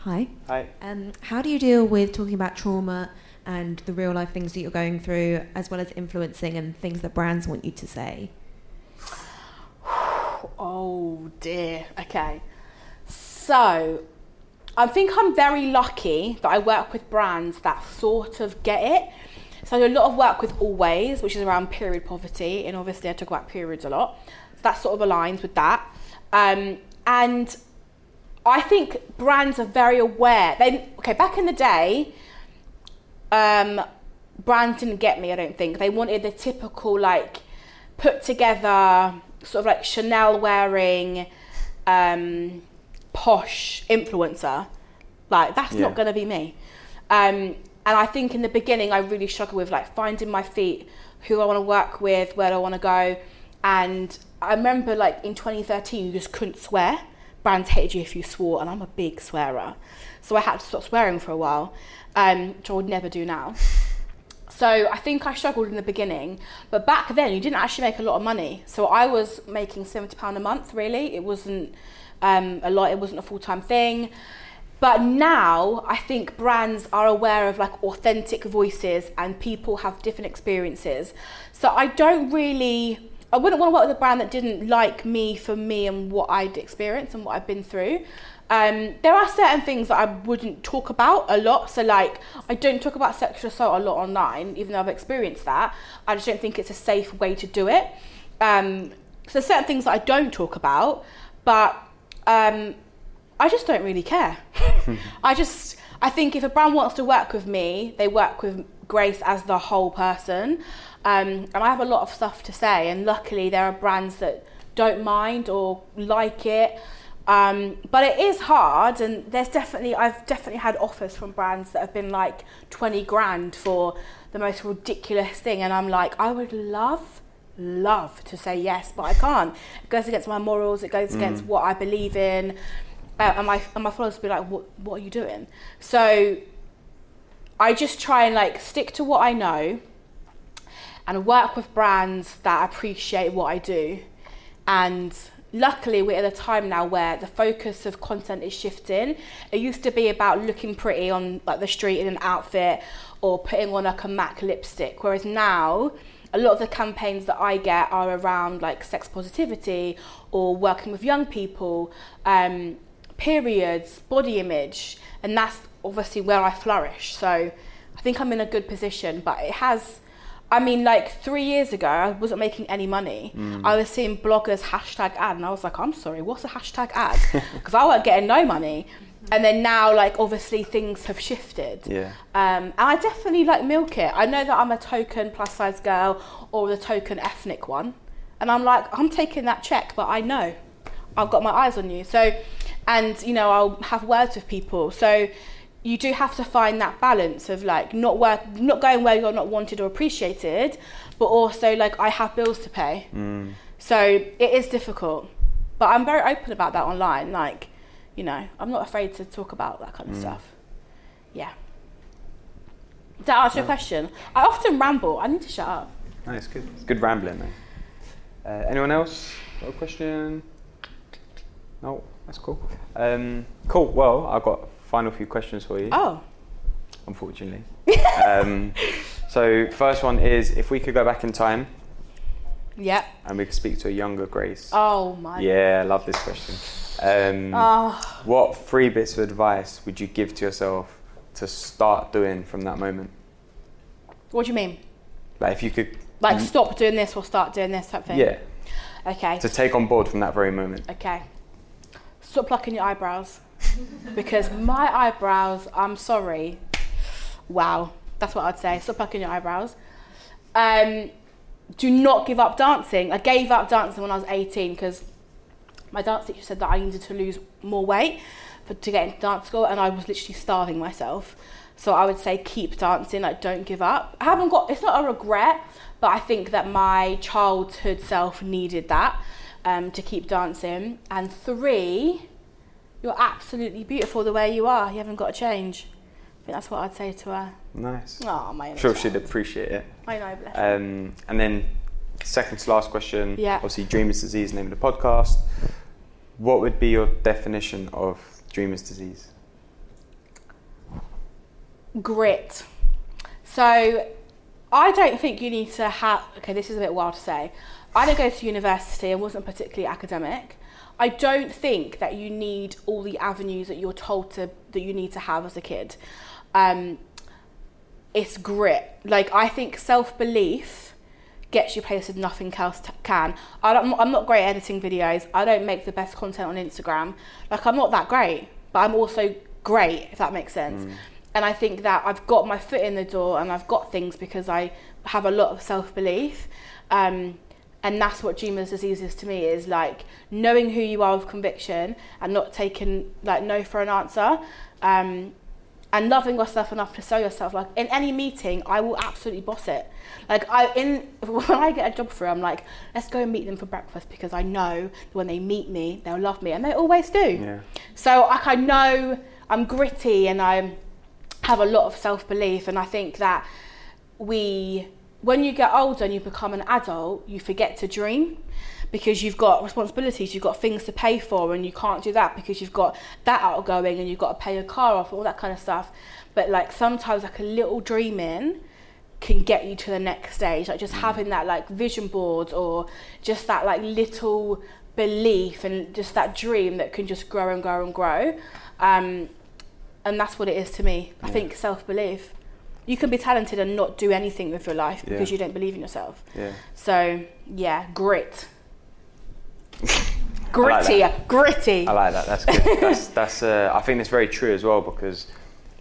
Hi. Hi. Um, how do you deal with talking about trauma and the real life things that you're going through, as well as influencing and things that brands want you to say? [SIGHS] Oh dear. Okay. So, I think I'm very lucky that I work with brands that sort of get it. So I do a lot of work with Always, which is around period poverty, and obviously I talk about periods a lot. So that sort of aligns with that. Um, and I think brands are very aware. They okay back in the day, um, brands didn't get me. I don't think they wanted the typical like put together sort of like Chanel wearing um, posh influencer. Like that's Yeah. not going to be me. Um, and I think in the beginning I really struggled with like finding my feet, who I want to work with, where I want to go. And I remember like in 2013 you just couldn't swear. Brands hated you if you swore, and I'm a big swearer, so I had to stop swearing for a while, um, which I would never do now. So I think I struggled in the beginning, but back then you didn't actually make a lot of money. So I was making seventy pound a month. Really, it wasn't um, a lot. It wasn't a full time thing. But now I think brands are aware of like authentic voices and people have different experiences. So I don't really. I wouldn't want to work with a brand that didn't like me for me and what I'd experienced and what I've been through. Um, there are certain things that I wouldn't talk about a lot. So, like, I don't talk about sexual assault a lot online, even though I've experienced that. I just don't think it's a safe way to do it. Um, so, certain things that I don't talk about, but um, I just don't really care. [LAUGHS] I just, I think if a brand wants to work with me, they work with Grace as the whole person. Um, and I have a lot of stuff to say, and luckily there are brands that don't mind or like it. Um, but it is hard, and there's definitely I've definitely had offers from brands that have been like 20 grand for the most ridiculous thing, and I'm like, I would love, love to say yes, but I can't. It goes against my morals. It goes against what I believe in, uh, and my and my followers will be like, what What are you doing? So I just try and like stick to what I know and work with brands that appreciate what I do. And luckily, we're at a time now where the focus of content is shifting. It used to be about looking pretty on like the street in an outfit or putting on like a MAC lipstick, whereas now a lot of the campaigns that I get are around like sex positivity or working with young people, um, periods, body image, and that's obviously where I flourish. So I think I'm in a good position, but it has. I mean, like three years ago, I wasn't making any money. I was seeing bloggers hashtag ad, and I was like, I'm sorry, what's a hashtag ad? [LAUGHS] Because I weren't getting no money. And then now, like, obviously things have shifted. Yeah. Um, and I definitely like milk it. I know that I'm a token plus size girl or the token ethnic one. And I'm like, I'm taking that check, but I know I've got my eyes on you. So, and you know, I'll have words with people. So, you do have to find that balance of like not work, not going where you're not wanted or appreciated, but also like I have bills to pay. Mm. So it is difficult, but I'm very open about that online. Like, you know, I'm not afraid to talk about that kind of Mm. stuff. Yeah. Did that answer your question? I often ramble. I need to shut up. No, it's good. It's good rambling, man. Uh, anyone else? Got a question? No, that's cool. Um, cool. Well, I've got final few questions for you. Oh, Unfortunately. um, so first one is if we could go back in time Yep. and we could speak to a younger Grace. Oh my. Yeah, I love this question. Um, Oh, What three bits of advice would you give to yourself to start doing from that moment? what do you mean? Like if you could, Like stop doing this or start doing this type thing? yeah, Okay. to take on board from that very moment. Okay. Stop plucking your eyebrows. because my eyebrows, I'm sorry. Wow. That's what I'd say. Stop plucking your eyebrows. Um, do not give up dancing. I gave up dancing when I was 18 because my dance teacher said that I needed to lose more weight for, to get into dance school and I was literally starving myself. So I would say keep dancing, like don't give up. I haven't got, it's not a regret, but I think that my childhood self needed that um, to keep dancing. And three, you're absolutely beautiful the way you are. You haven't got to change. I think that's what I'd say to her. Nice. Oh, my inner Sure, she'd appreciate it. I know, bless. Um, and then, second to last question. Yeah. Obviously, Dreamer's disease, name of the podcast. What would be your definition of Dreamer's disease? grit. So I don't think you need to have. Okay, this is a bit wild to say. I didn't go to university and wasn't particularly academic. I don't think that you need all the avenues that you're told to that you need to have as a kid. Um, it's grit. Like I think self belief gets you places nothing else t- can. I don't, I'm not great at editing videos. I don't make the best content on Instagram. Like I'm not that great, but I'm also great if that makes sense. And I think that I've got my foot in the door and I've got things because I have a lot of self belief. Um, and that's what Dreamer's disease is to me is like knowing who you are with conviction and not taking like no for an answer. Um, and loving yourself enough to sell yourself. Like in any meeting, I will absolutely boss it. Like I in [LAUGHS] when I get a job through, I'm like, let's go and meet them for breakfast because I know when they meet me, they'll love me, and they always do. Yeah. So like I know I'm gritty and I have a lot of self belief, and I think that we, when you get older and you become an adult, you forget to dream because you've got responsibilities, you've got things to pay for, and you can't do that because you've got that outgoing and you've got to pay your car off, all that kind of stuff. But like sometimes, like a little dreaming can get you to the next stage. Like just having that like vision board or just that like little belief and just that dream that can just grow and grow and grow. Um, and that's what it is to me. I Yeah. think self belief. You can be talented and not do anything with your life because Yeah. you don't believe in yourself. Yeah. So yeah, grit. [LAUGHS] like Gritty, that. gritty. I like that. That's good. that's [LAUGHS] that's. Uh, I think that's very true as well because,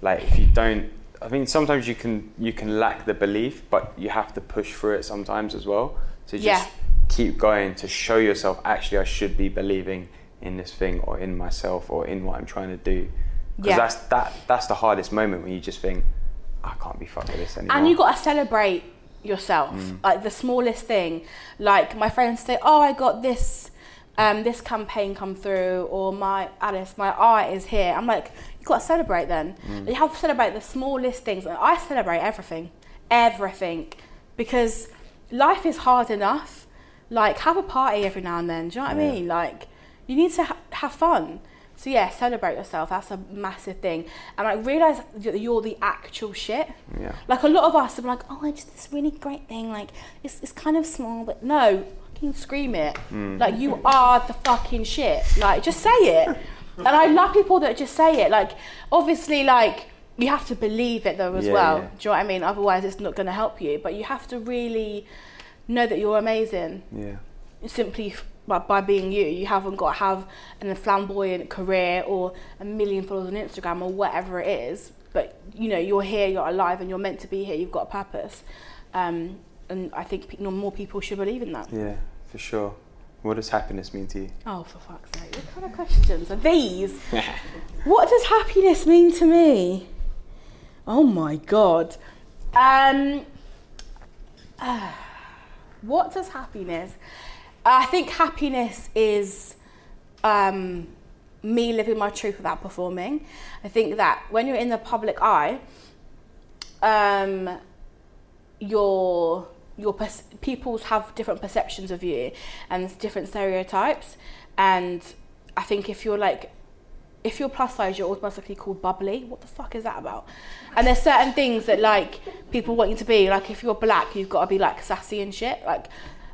like, if you don't, I mean, sometimes you can you can lack the belief, but you have to push through it sometimes as well. To just Yeah. keep going to show yourself actually I should be believing in this thing or in myself or in what I'm trying to do. Because Yeah. that's that that's the hardest moment when you just think I can't be fucked with this anymore. And you got to celebrate yourself, like the smallest thing. Like my friends say, "Oh, I got this, um, this campaign come through," or "My Alice, my art is here." I'm like, you got to celebrate. Then you have to celebrate the smallest things, and I celebrate everything, everything, because life is hard enough. Like have a party every now and then. Do you know what I mean? Like you need to ha- have fun. So yeah, celebrate yourself. That's a massive thing. And like realize that you're the actual shit. Yeah. Like a lot of us are like, oh, I just this really great thing. Like it's it's kind of small, but no, fucking scream it. Hmm. Like you are the fucking shit. Like just say it. [LAUGHS] and I love people that just say it. Like obviously, like you have to believe it though as Yeah, well. yeah. Do you know what I mean? Otherwise, it's not going to help you. But you have to really know that you're amazing Yeah. simply f- by, by being you. You haven't got to have an flamboyant career or a million followers on Instagram or whatever it is. But you know, you're here, you're alive, and you're meant to be here. You've got a purpose, um, and I think pe- more people should believe in that. Yeah. for sure. What does happiness mean to you? Oh, for fuck's sake! What kind of questions are these? [LAUGHS] what does happiness mean to me? Oh my god. Um. ah, [SIGHS] what does happiness? I think happiness is um, me living my truth without performing. I think that when you're in the public eye, um, your your people's have different perceptions of you and different stereotypes, and I think if you're like if you're plus size, you're automatically called bubbly. What the fuck is that about? And there's certain things that like people want you to be. Like if you're black, you've got to be like sassy and shit. Like,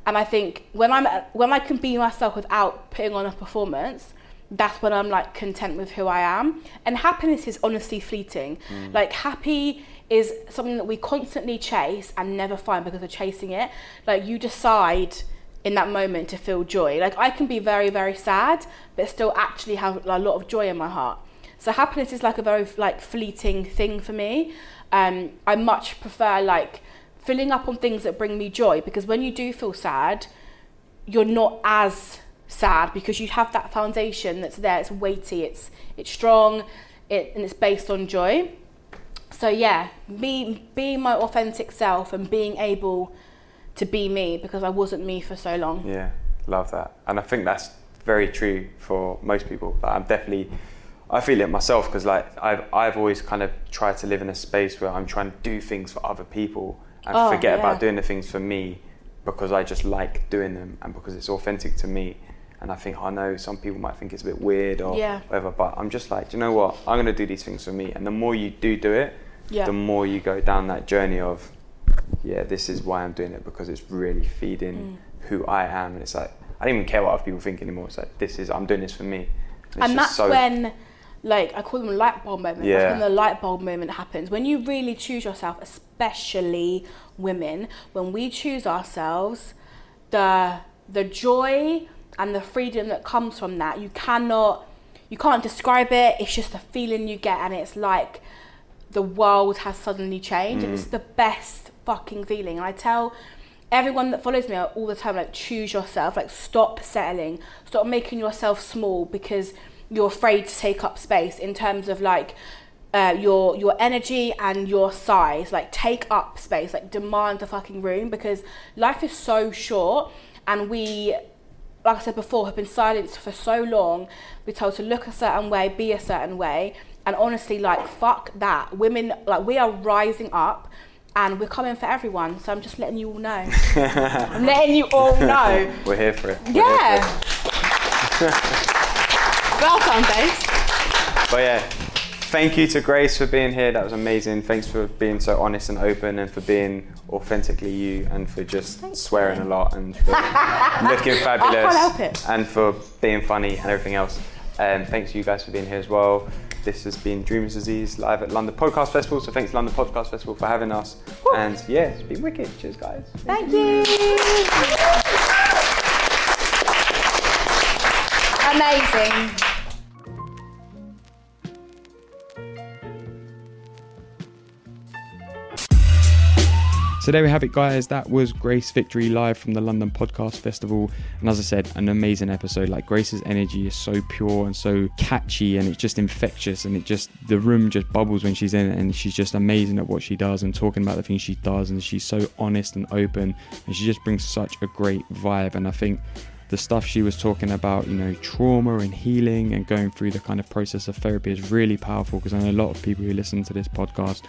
and I think when I'm when I can be myself without putting on a performance, that's when I'm like content with who I am. And happiness is honestly fleeting. Like happy is something that we constantly chase and never find because we're chasing it. Like you decide in that moment to feel joy. Like I can be very very sad, but still actually have a lot of joy in my heart. So happiness is like a very like fleeting thing for me. Um, I much prefer like filling up on things that bring me joy because when you do feel sad, you're not as sad because you have that foundation that's there. It's weighty. It's it's strong, it, and it's based on joy. So yeah, me being my authentic self and being able to be me because I wasn't me for so long. Yeah, love that. And I think that's very true for most people. Like, I'm definitely, I feel it myself because like I've I've always kind of tried to live in a space where I'm trying to do things for other people and Oh, forget yeah. about doing the things for me because I just like doing them and because it's authentic to me. And I think I know some people might think it's a bit weird or Yeah. whatever, but I'm just like, you know what? I'm gonna do these things for me. And the more you do do it, Yeah. the more you go down that journey of, yeah, this is why I'm doing it because it's really feeding Mm. who I am. And it's like, I don't even care what other people think anymore. It's like, this is, I'm doing this for me. it's and just that's so- when like i call them light bulb moments Yeah. that's when the light bulb moment happens. When you really choose yourself especially women when we choose ourselves the the joy and the freedom that comes from that you cannot you can't describe it. It's just a feeling you get and it's like the world has suddenly changed. And it's mm. the best fucking feeling. And i tell everyone that follows me all the time like choose yourself. Like stop settling. Stop making yourself small because you're afraid to take up space in terms of like uh, your your energy and your size like take up space like demand the fucking room because life is so short and we like I said before, have been silenced for so long. We're told to look a certain way, be a certain way, and honestly, like fuck that. Women, like we are rising up, and we're coming for everyone. So I'm just letting you all know. [LAUGHS] I'm letting you all know. We're here for it. Yeah. [LAUGHS] well done, babes. But yeah, thank you to Grace for being here. That was amazing. Thanks for being so honest and open and for being authentically you and for just swearing a lot and for [LAUGHS] looking fabulous and for being funny and everything else. Um, thanks to you guys for being here as well. This has been Dreamers Disease live at London Podcast Festival. So thanks to London Podcast Festival for having us. And yeah, it's been wicked. Cheers, guys. Thank you. Amazing. So there we have it, guys. That was Grace Victory live from the London Podcast Festival. And as I said, an amazing episode. Like Grace's energy is so pure and so catchy, and it's just infectious, and it just the room just bubbles when she's in it, and she's just amazing at what she does and talking about the things she does, and she's so honest and open, and she just brings such a great vibe. And I think the stuff she was talking about, you know, trauma and healing and going through the kind of process of therapy is really powerful because I know a lot of people who listen to this podcast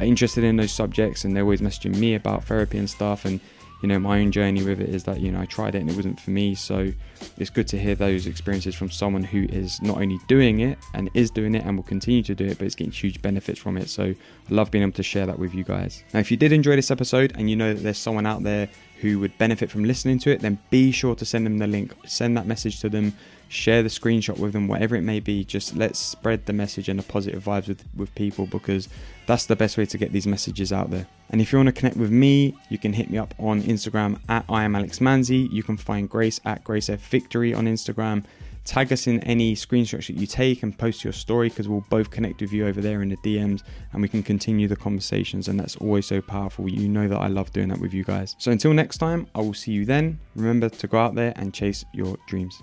are interested in those subjects and they're always messaging me about therapy and stuff. And you know my own journey with it is that you know I tried it and it wasn't for me. So it's good to hear those experiences from someone who is not only doing it and is doing it and will continue to do it but is getting huge benefits from it. So I love being able to share that with you guys. Now if you did enjoy this episode and you know that there's someone out there who would benefit from listening to it then be sure to send them the link. Send that message to them share the screenshot with them whatever it may be just let's spread the message and the positive vibes with, with people because that's the best way to get these messages out there and if you want to connect with me you can hit me up on instagram at i am alex manzi you can find grace at grace f victory on instagram Tag us in any screenshots that you take and post your story because we'll both connect with you over there in the DMs and we can continue the conversations. And that's always so powerful. You know that I love doing that with you guys. So until next time, I will see you then. Remember to go out there and chase your dreams.